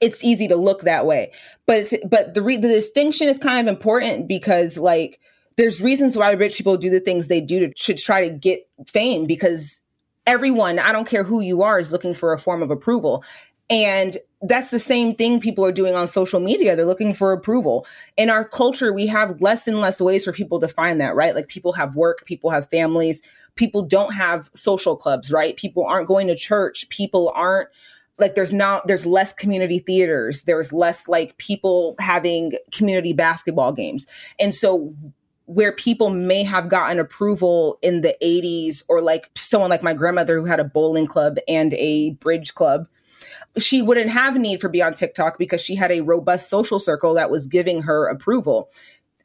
It's easy to look that way. But it's but the re- the distinction is kind of important because like there's reasons why rich people do the things they do to, to try to get fame because everyone, I don't care who you are, is looking for a form of approval. And that's the same thing people are doing on social media. They're looking for approval. In our culture, we have less and less ways for people to find that, right? Like people have work, people have families, people don't have social clubs, right? People aren't going to church, people aren't like there's not there's less community theaters there's less like people having community basketball games and so where people may have gotten approval in the 80s or like someone like my grandmother who had a bowling club and a bridge club she wouldn't have need for be on TikTok because she had a robust social circle that was giving her approval.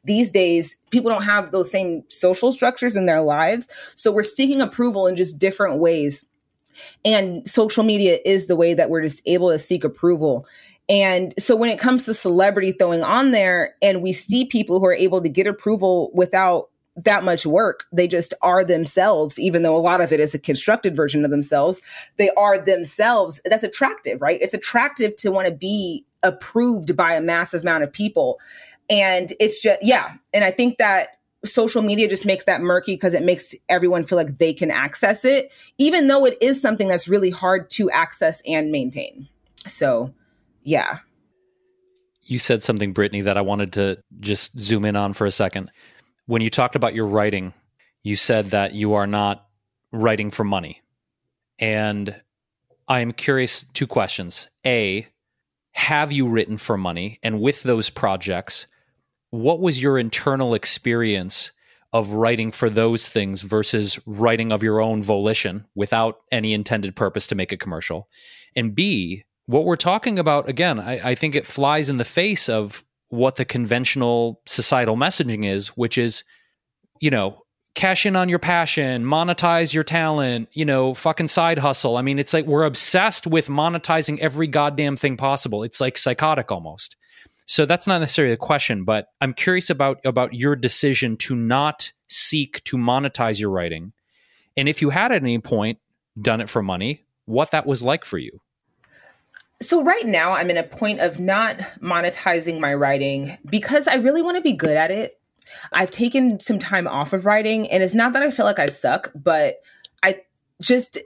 These days, people don't have those same social structures in their lives. So we're seeking approval in just different ways. And social media is the way that we're just able to seek approval. And so when it comes to celebrity throwing on there and we see people who are able to get approval without that much work, they just are themselves, even though a lot of it is a constructed version of themselves. They are themselves. That's attractive, right? It's attractive to want to be approved by a massive amount of people. And it's just, yeah. And I think that social media just makes that murky because it makes everyone feel like they can access it, even though it is something that's really hard to access and maintain. So, yeah.
You said something, Brittany, that I wanted to just zoom in on for a second. When you talked about your writing, you said that you are not writing for money. And I am curious two questions. A, have you written for money? And with those projects, what was your internal experience of writing for those things versus writing of your own volition without any intended purpose to make a commercial? And B, what we're talking about, again, I, I think it flies in the face of what the conventional societal messaging is, which is, you know, cash in on your passion, monetize your talent, you know, fucking side hustle. I mean, it's like we're obsessed with monetizing every goddamn thing possible. It's like psychotic almost. So that's not necessarily the question, but I'm curious about about your decision to not seek to monetize your writing. And if you had at any point done it for money, what that was like for you.
So right now I'm in a point of not monetizing my writing because I really want to be good at it. I've taken some time off of writing and it's not that I feel like I suck, but I just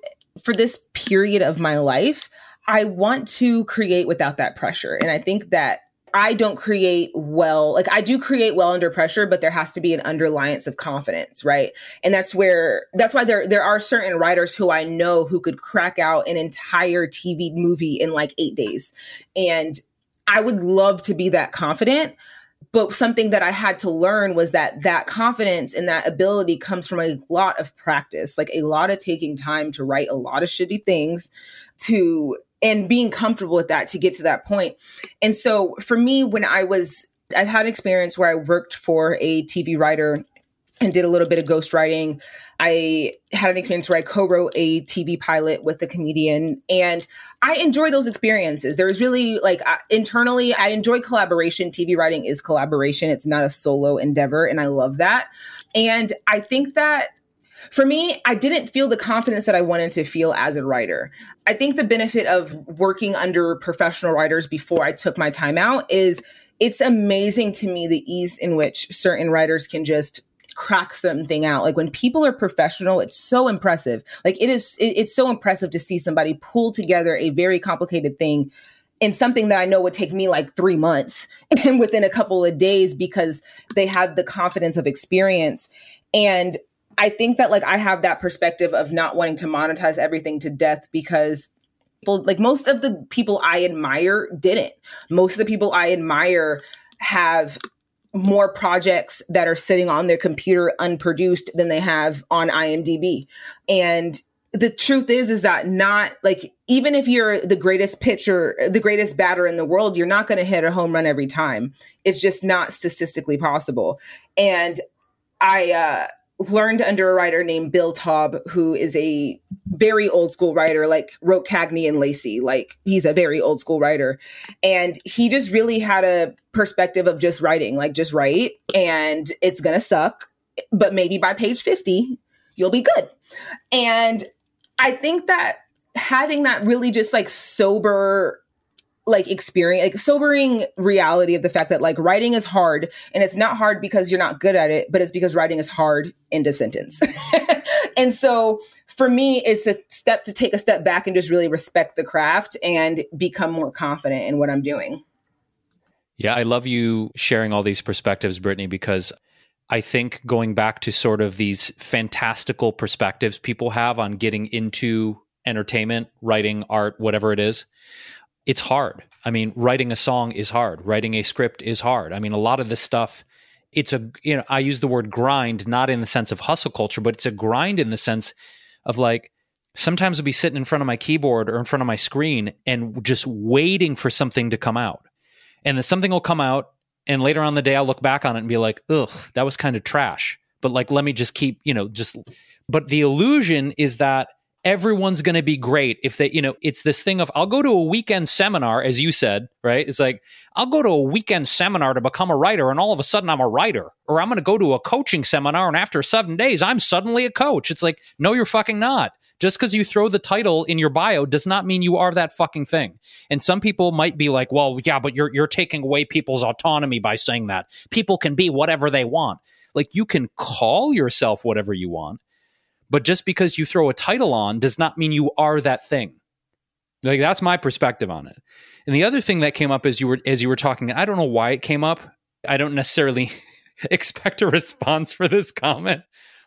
for this period of my life, I want to create without that pressure. And I think that I don't create well. Like I do create well under pressure, but there has to be an underliance of confidence, right? And that's where that's why there there are certain writers who I know who could crack out an entire TV movie in like 8 days. And I would love to be that confident, but something that I had to learn was that that confidence and that ability comes from a lot of practice, like a lot of taking time to write a lot of shitty things to and being comfortable with that to get to that point. And so for me, when I was, I've had an experience where I worked for a TV writer and did a little bit of ghostwriting. I had an experience where I co-wrote a TV pilot with a comedian and I enjoy those experiences. There was really like internally, I enjoy collaboration. TV writing is collaboration. It's not a solo endeavor and I love that. And I think that for me, I didn't feel the confidence that I wanted to feel as a writer. I think the benefit of working under professional writers before I took my time out is it's amazing to me the ease in which certain writers can just crack something out. Like when people are professional, it's so impressive. Like it is, it, it's so impressive to see somebody pull together a very complicated thing in something that I know would take me like three months and within a couple of days because they have the confidence of experience. And I think that like I have that perspective of not wanting to monetize everything to death because people like most of the people I admire didn't. Most of the people I admire have more projects that are sitting on their computer unproduced than they have on IMDb. And the truth is is that not like even if you're the greatest pitcher, the greatest batter in the world, you're not going to hit a home run every time. It's just not statistically possible. And I uh learned under a writer named Bill Taub, who is a very old school writer, like wrote Cagney and Lacey. Like he's a very old school writer. And he just really had a perspective of just writing, like just write and it's to suck. But maybe by page 50, you'll be good. And I think that having that really just like sober like experience like sobering reality of the fact that like writing is hard and it's not hard because you're not good at it but it's because writing is hard end of sentence. And so for me it's a step to take a step back and just really respect the craft and become more confident in what i'm doing.
Yeah i love you sharing all these perspectives brittany because I think going back to sort of these fantastical perspectives people have on getting into entertainment, writing, art, whatever it is, it's hard. I mean, writing a song is hard. Writing a script is hard. I mean, a lot of this stuff, it's a, you know, I use the word grind not in the sense of hustle culture, but it's a grind in the sense of like, sometimes I'll be sitting in front of my keyboard or in front of my screen and just waiting for something to come out. And then something will come out. And later on the day, I'll look back on it and be like, ugh, that was kind of trash. But like, let me just keep, you know, just, but the illusion is that everyone's going to be great if they, you know, it's this thing of I'll go to a weekend seminar, as you said, right? It's like I'll go to a weekend seminar to become a writer, and all of a sudden I'm a writer, or I'm going to go to a coaching seminar, and after seven days I'm suddenly a coach. It's like, no, you're fucking not. Just because you throw the title in your bio does not mean you are that fucking thing. And some people might be like, well, yeah, but you're you're taking away people's autonomy by saying that. People can be whatever they want. Like you can call yourself whatever you want but just because you throw a title on does not mean you are that thing. Like that's my perspective on it. And the other thing that came up as you were as you were talking, I don't know why it came up. I don't necessarily expect a response for this comment.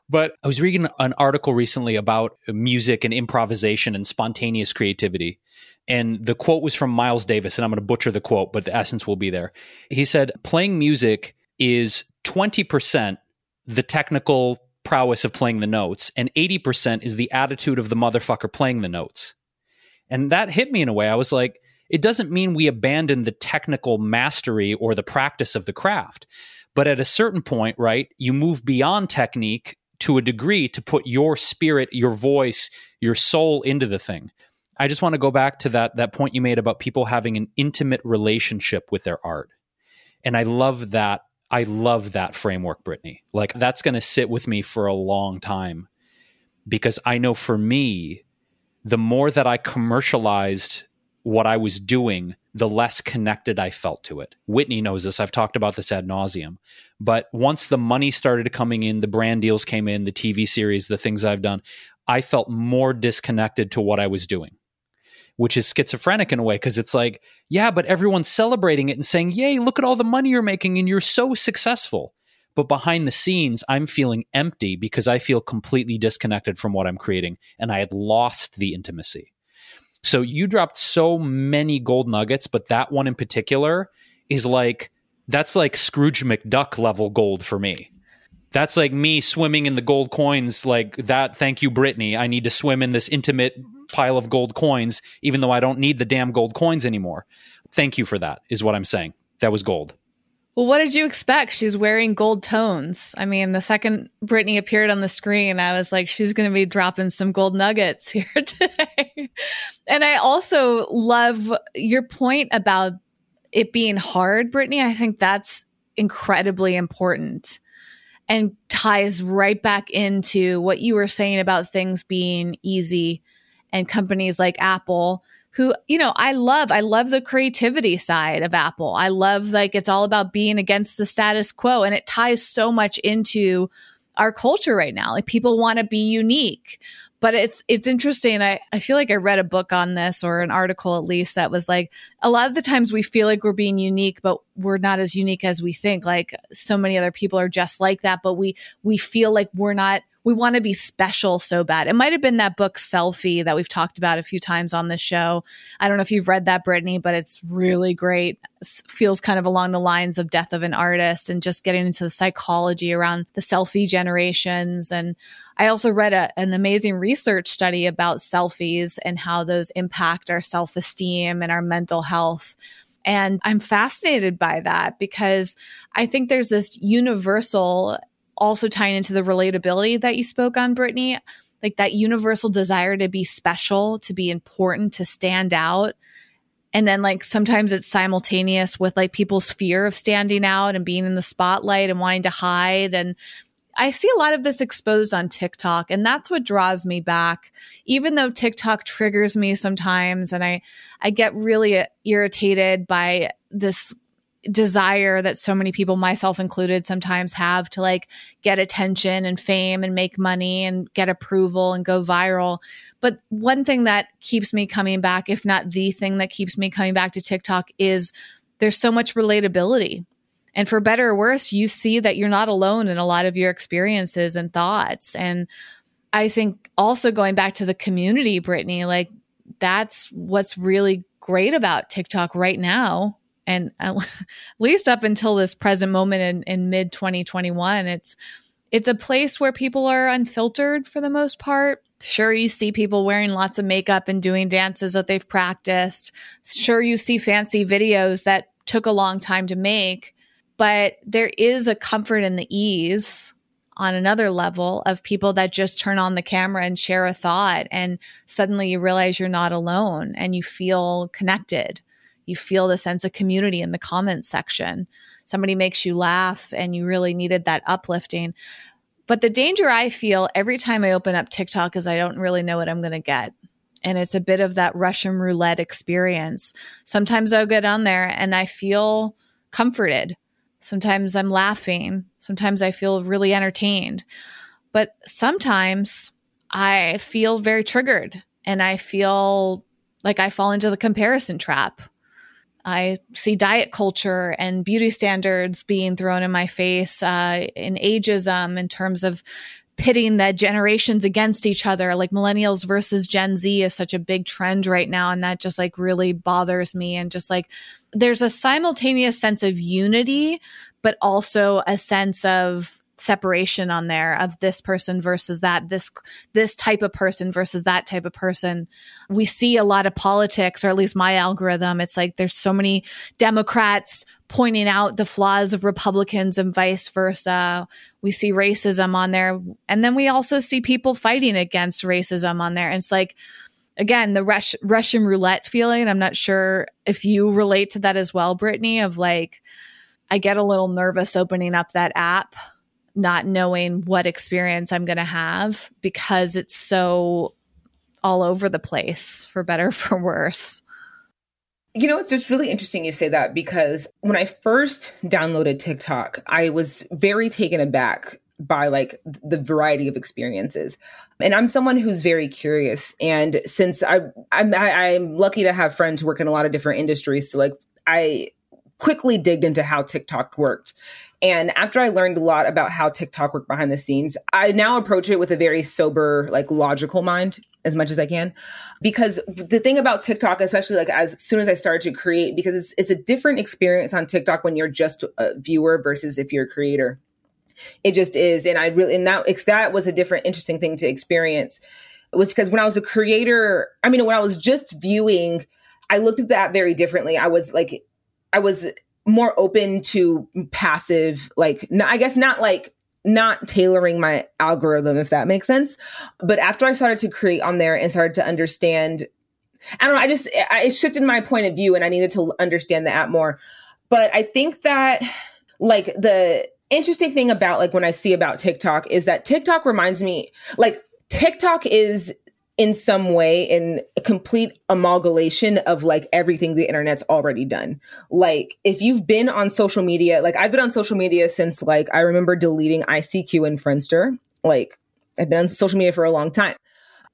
But I was reading an article recently about music and improvisation and spontaneous creativity. And the quote was from Miles Davis, and I'm going to butcher the quote, but the essence will be there. He said, Playing music is 20% the technical prowess of playing the notes, and 80% is the attitude of the motherfucker playing the notes. And that hit me in a way. I was like, it doesn't mean we abandon the technical mastery or the practice of the craft. But at a certain point, right, you move beyond technique to a degree to put your spirit, your voice, your soul into the thing. I just want to go back to that that point you made about people having an intimate relationship with their art. And I love that. I love that framework, Brittany. Like that's going to sit with me for a long time because I know for me, the more that I commercialized what I was doing, the less connected I felt to it. Whitney knows this. I've talked about this ad nauseum. But once the money started coming in, the brand deals came in, the TV series, the things I've done, I felt more disconnected to what I was doing, which is schizophrenic in a way because it's like, yeah, but everyone's celebrating it and saying, yay, look at all the money you're making and you're so successful. But behind the scenes, I'm feeling empty because I feel completely disconnected from what I'm creating and I had lost the intimacy. So you dropped so many gold nuggets, but that one in particular is like that's like Scrooge McDuck level gold for me. That's like me swimming in the gold coins like that. Thank you, Brittany. I need to swim in this intimate pile of gold coins, even though I don't need the damn gold coins anymore. Thank you for that, is what I'm saying. That was gold.
Well, what did you expect? She's wearing gold tones. I mean, the second Brittany appeared on the screen, I was like, she's going to be dropping some gold nuggets here today. and I also love your point about it being hard, Brittany. I think that's incredibly important and ties right back into what you were saying about things being easy and companies like Apple who, you know, I love, I love the creativity side of Apple. I love like it's all about being against the status quo and it ties so much into our culture right now. Like people want to be unique. But it's it's interesting. I, I feel like I read a book on this or an article at least that was like a lot of the times we feel like we're being unique, but we're not as unique as we think. Like so many other people are just like that, but we we feel like we're not we want to be special so bad. It might have been that book Selfie that we've talked about a few times on the show. I don't know if you've read that, Brittany, but it's really great. Feels kind of along the lines of Death of an Artist and just getting into the psychology around the selfie generations. And I also read a, an amazing research study about selfies and how those impact our self esteem and our mental health. And I'm fascinated by that because I think there's this universal also tying into the relatability that you spoke on, Brittany, like that universal desire to be special, to be important, to stand out. And then, like, sometimes it's simultaneous with like people's fear of standing out and being in the spotlight and wanting to hide. And I see a lot of this exposed on TikTok, and that's what draws me back. Even though TikTok triggers me sometimes, and I, I get really irritated by this desire that so many people myself included sometimes have to like get attention and fame and make money and get approval and go viral. But one thing that keeps me coming back if not the thing that keeps me coming back to TikTok is there's so much relatability. And for better or worse you see that you're not alone in a lot of your experiences and thoughts. And i think also going back to the community brittany like that's what's really great about TikTok right now and at least up until this present moment in, in mid 2021 it's it's a place where people are unfiltered for the most part. Sure you see people wearing lots of makeup and doing dances that they've practiced. Sure you see fancy videos that took a long time to make but there is a comfort in the ease on another level of people that just turn on the camera and share a thought and suddenly you realize you're not alone and you feel connected you feel the sense of community in the comments section. Somebody makes you laugh and you really needed that uplifting. But the danger I feel every time I open up TikTok is I don't really know what I'm going to get. And it's a bit of that Russian roulette experience. Sometimes I'll get on there and I feel comforted. Sometimes I'm laughing. Sometimes I feel really entertained. But sometimes I feel very triggered and I feel like I fall into the comparison trap I see diet culture and beauty standards being thrown in my face, uh, in ageism in terms of pitting the generations against each other. Like millennials versus Gen Z is such a big trend right now. And that just like really bothers me. And just like there's a simultaneous sense of unity, but also a sense of separation on there of this person versus that this this type of person versus that type of person. We see a lot of politics or at least my algorithm. It's like there's so many democrats pointing out the flaws of republicans and vice versa. We see racism on there. And then we also see people fighting against racism on there. And it's like again the Rush, russian roulette feeling i'm not sure if you relate to that as well brittany of like i get a little nervous opening up that app not knowing what experience I'm going to have because it's so all over the place for better for worse.
You know, it's just really interesting you say that because when I first downloaded TikTok, I was very taken aback by like the variety of experiences. And I'm someone who's very curious. And since I, I'm, I, I'm lucky to have friends who work in a lot of different industries, so like I quickly digged into how TikTok worked. And after I learned a lot about how TikTok worked behind the scenes, I now approach it with a very sober, like logical mind as much as I can. Because the thing about TikTok, especially like as soon as I started to create, because it's, it's a different experience on TikTok when you're just a viewer versus if you're a creator. It just is. And I really, and that, that was a different, interesting thing to experience was because when I was a creator, I mean, when I was just viewing, I looked at that very differently. I was like, I was more open to passive, like, I guess not like not tailoring my algorithm, if that makes sense. But after I started to create on there and started to understand, I don't know, I just, I, it shifted my point of view and I needed to understand the app more. But I think that, like, the interesting thing about, like, when I see about TikTok is that TikTok reminds me, like, TikTok is in some way in a complete amalgamation of like everything the internet's already done. Like if you've been on social media, like I've been on social media since like I remember deleting ICQ and Friendster. Like I've been on social media for a long time.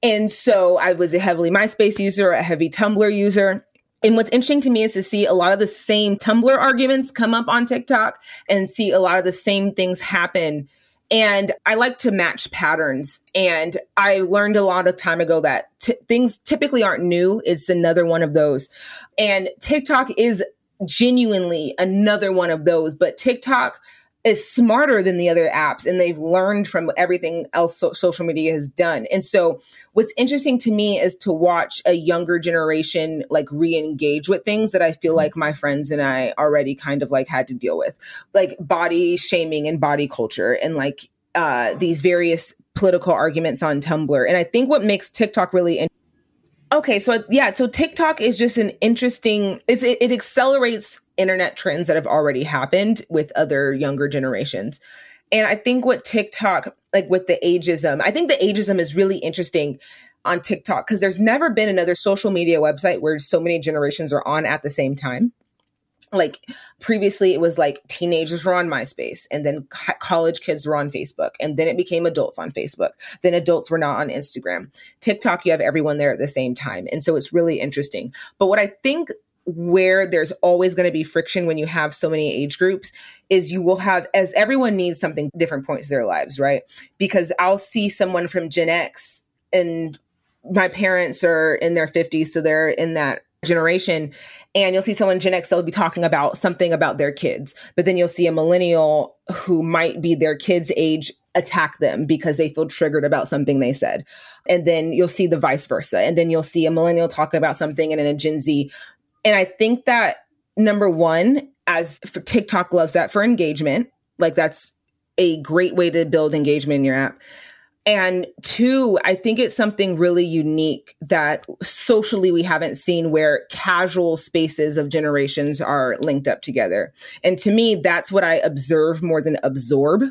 And so I was a heavily MySpace user, a heavy Tumblr user. And what's interesting to me is to see a lot of the same Tumblr arguments come up on TikTok and see a lot of the same things happen and I like to match patterns. And I learned a lot of time ago that t- things typically aren't new. It's another one of those. And TikTok is genuinely another one of those. But TikTok is smarter than the other apps and they've learned from everything else so- social media has done. And so what's interesting to me is to watch a younger generation like re-engage with things that I feel mm-hmm. like my friends and I already kind of like had to deal with, like body shaming and body culture and like uh, these various political arguments on Tumblr. And I think what makes TikTok really interesting Okay, so yeah, so TikTok is just an interesting. It, it accelerates internet trends that have already happened with other younger generations, and I think what TikTok, like with the ageism, I think the ageism is really interesting on TikTok because there's never been another social media website where so many generations are on at the same time. Like previously it was like teenagers were on myspace and then co- college kids were on facebook and then it became adults on facebook. Then adults were not on instagram. Tiktok you have everyone there at the same time. And so it's really interesting. But what i think where there's always going to be friction when you have so many age groups is you will have as everyone needs something different points of their lives right because i'll see someone from gen x and my parents are in their 50s so they're in that generation and you'll see someone Gen X, they'll be talking about something about their kids. But then you'll see a millennial who might be their kids' age attack them because they feel triggered about something they said. And then you'll see the vice versa. And then you'll see a millennial talk about something and then a Gen Z. And I think that number one, as TikTok loves that for engagement, like that's a great way to build engagement in your app. And two, I think it's something really unique that socially we haven't seen where casual spaces of generations are linked up together. And to me, that's what I observe more than absorb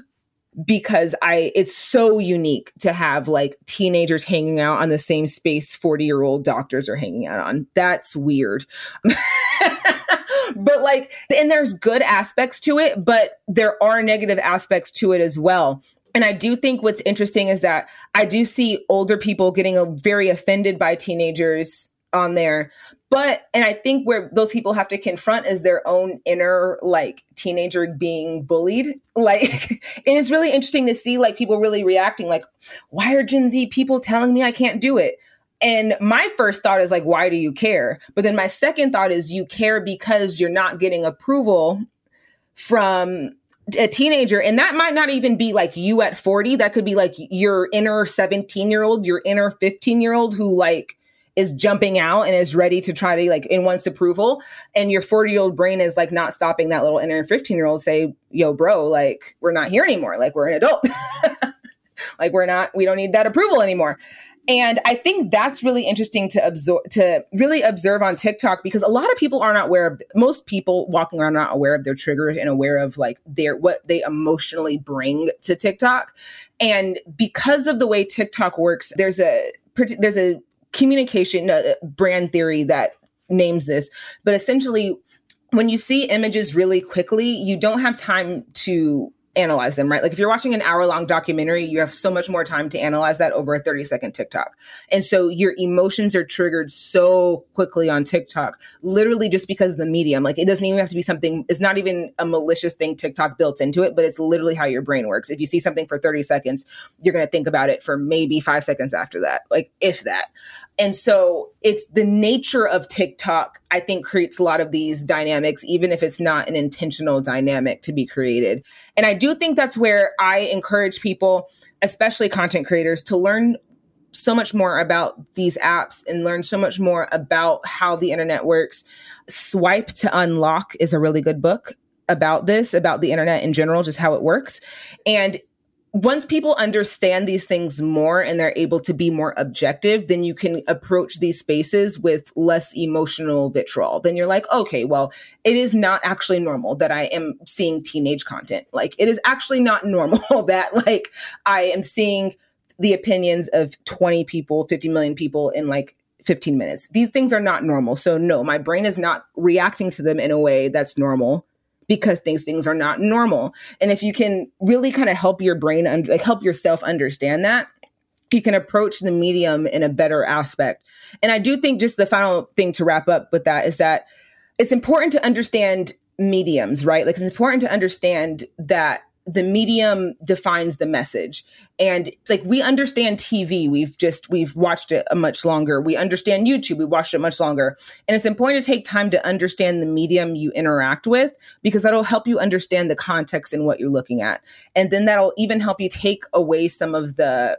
because I it's so unique to have like teenagers hanging out on the same space 40 year old doctors are hanging out on. That's weird. but like and there's good aspects to it, but there are negative aspects to it as well. And I do think what's interesting is that I do see older people getting uh, very offended by teenagers on there. But, and I think where those people have to confront is their own inner like teenager being bullied. Like, and it's really interesting to see like people really reacting like, why are Gen Z people telling me I can't do it? And my first thought is like, why do you care? But then my second thought is you care because you're not getting approval from a teenager and that might not even be like you at 40 that could be like your inner 17 year old your inner 15 year old who like is jumping out and is ready to try to like in wants approval. And your 40 year old brain is like not stopping that little inner 15 year old say yo bro like we're not here anymore. Like we're an adult. Like we're not we don't need that approval anymore. And I think that's really interesting to absorb, to really observe on TikTok because a lot of people are not aware of, most people walking around not aware of their triggers and aware of like their, what they emotionally bring to TikTok. And because of the way TikTok works, there's a, there's a communication uh, brand theory that names this, but essentially when you see images really quickly, you don't have time to analyze them, right? Like if you're watching an hour long documentary, you have so much more time to analyze that over a 30 second TikTok. And so your emotions are triggered so quickly on TikTok, literally just because the medium. Like it doesn't even have to be something, it's not even a malicious thing TikTok built into it, but it's literally how your brain works. If you see something for 30 seconds, you're going to think about it for maybe five seconds after that, like if that. And so it's the nature of TikTok, I think, creates a lot of these dynamics, even if it's not an intentional dynamic to be created. And I do think that's where I encourage people, especially content creators, to learn so much more about these apps and learn so much more about how the internet works. Swipe to Unlock is a really good book about this, about the internet in general, just how it works. And once people understand these things more and they're able to be more objective, then you can approach these spaces with less emotional vitriol. Then you're like, okay, well, it is not actually normal that I am seeing teenage content. Like, it is actually not normal that, like, I am seeing the opinions of 20 people, 50 million people in like 15 minutes. These things are not normal. So, no, my brain is not reacting to them in a way that's normal because things things are not normal. And if you can really kind of help your brain and like help yourself understand that, you can approach the medium in a better aspect. And I do think just the final thing to wrap up with that is that it's important to understand mediums, right? Like it's important to understand that the medium defines the message. And like we understand tv we've just we've watched it a much longer. We understand youtube. We watched it much longer. And it's important to take time to understand the medium you interact with because that'll help you understand the context and what you're looking at. And then that'll even help you take away some of the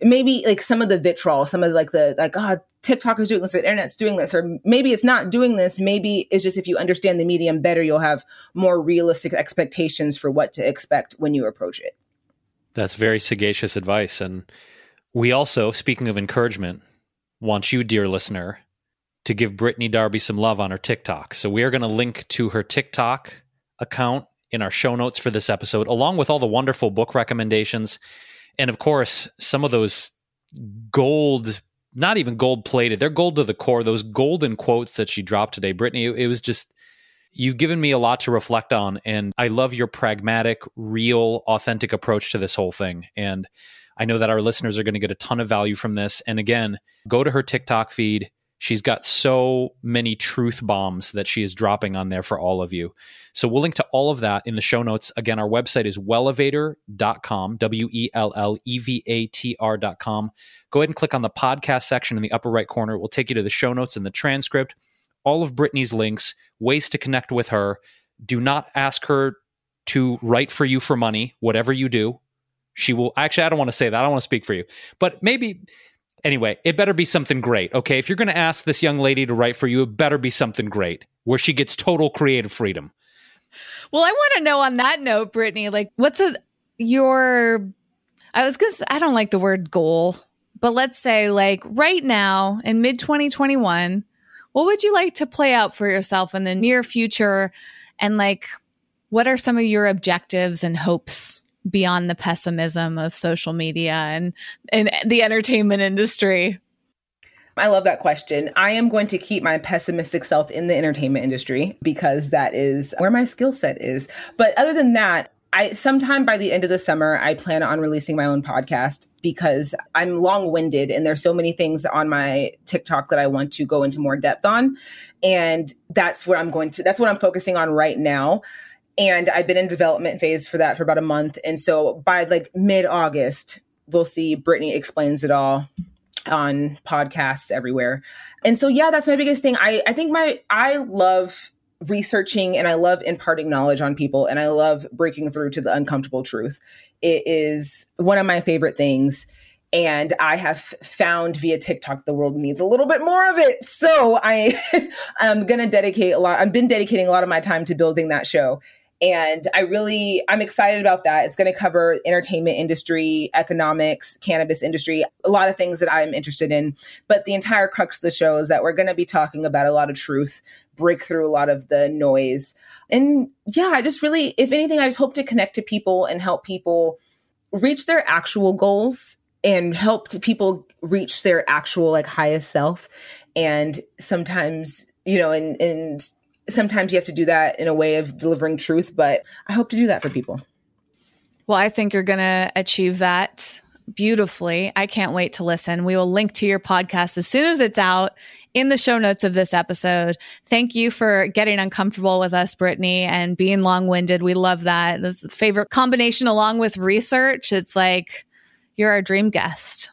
maybe like some of the vitriol, some of like the like, oh, TikTok is doing this, the internet's doing this, or maybe it's not doing this. Maybe it's just if you understand the medium better, you'll have more realistic expectations for what to expect when you approach it.
That's very sagacious advice. And we also, speaking of encouragement, want you, dear listener, to give Brittany Darby some love on her TikTok. So we are going to link to her TikTok account in our show notes for this episode, along with all the wonderful book recommendations and of course, some of those gold, not even gold plated, they're gold to the core. Those golden quotes that she dropped today, Brittany, it was just, you've given me a lot to reflect on. And I love your pragmatic, real, authentic approach to this whole thing. And I know that our listeners are going to get a ton of value from this. And again, go to her TikTok feed. She's got so many truth bombs that she is dropping on there for all of you. So we'll link to all of that in the show notes. Again, our website is wellevatr.com, W E L L E V A T R.com. Go ahead and click on the podcast section in the upper right corner. It will take you to the show notes and the transcript, all of Brittany's links, ways to connect with her. Do not ask her to write for you for money, whatever you do. She will actually, I don't want to say that. I don't want to speak for you, but maybe anyway, it better be something great. Okay. If you're going to ask this young lady to write for you, it better be something great where she gets total creative freedom.
Well, I want to know on that note, Brittany, like what's a your I was gonna say, I don't like the word goal, but let's say like right now in mid 2021, what would you like to play out for yourself in the near future? And like what are some of your objectives and hopes beyond the pessimism of social media and, and the entertainment industry?
I love that question. I am going to keep my pessimistic self in the entertainment industry because that is where my skill set is. But other than that, I sometime by the end of the summer, I plan on releasing my own podcast because I'm long winded and there's so many things on my TikTok that I want to go into more depth on. And that's what I'm going to, that's what I'm focusing on right now. And I've been in development phase for that for about a month. And so by like mid August, we'll see Brittany explains it all on podcasts everywhere. And so yeah, that's my biggest thing. I I think my I love researching and I love imparting knowledge on people and I love breaking through to the uncomfortable truth. It is one of my favorite things. And I have found via TikTok the world needs a little bit more of it. So I am to dedicate a lot. I've been dedicating a lot of my time to building that show and I really, I'm excited about that. It's going to cover entertainment industry, economics, cannabis industry, a lot of things that I'm interested in. But the entire crux of the show is that we're going to be talking about a lot of truth, break through a lot of the noise. And yeah, I just really, if anything, I just hope to connect to people and help people reach their actual goals and help people reach their actual like highest self. And sometimes, you know, and, and sometimes you have to do that in a way of delivering truth, but I hope to do that for people.
Well, I think you're going to achieve that beautifully. I can't wait to listen. We will link to your podcast as soon as it's out in the show notes of this episode. Thank you for getting uncomfortable with us, Brittany, and being long winded. We love that. This favorite combination along with research. It's like you're our dream guest.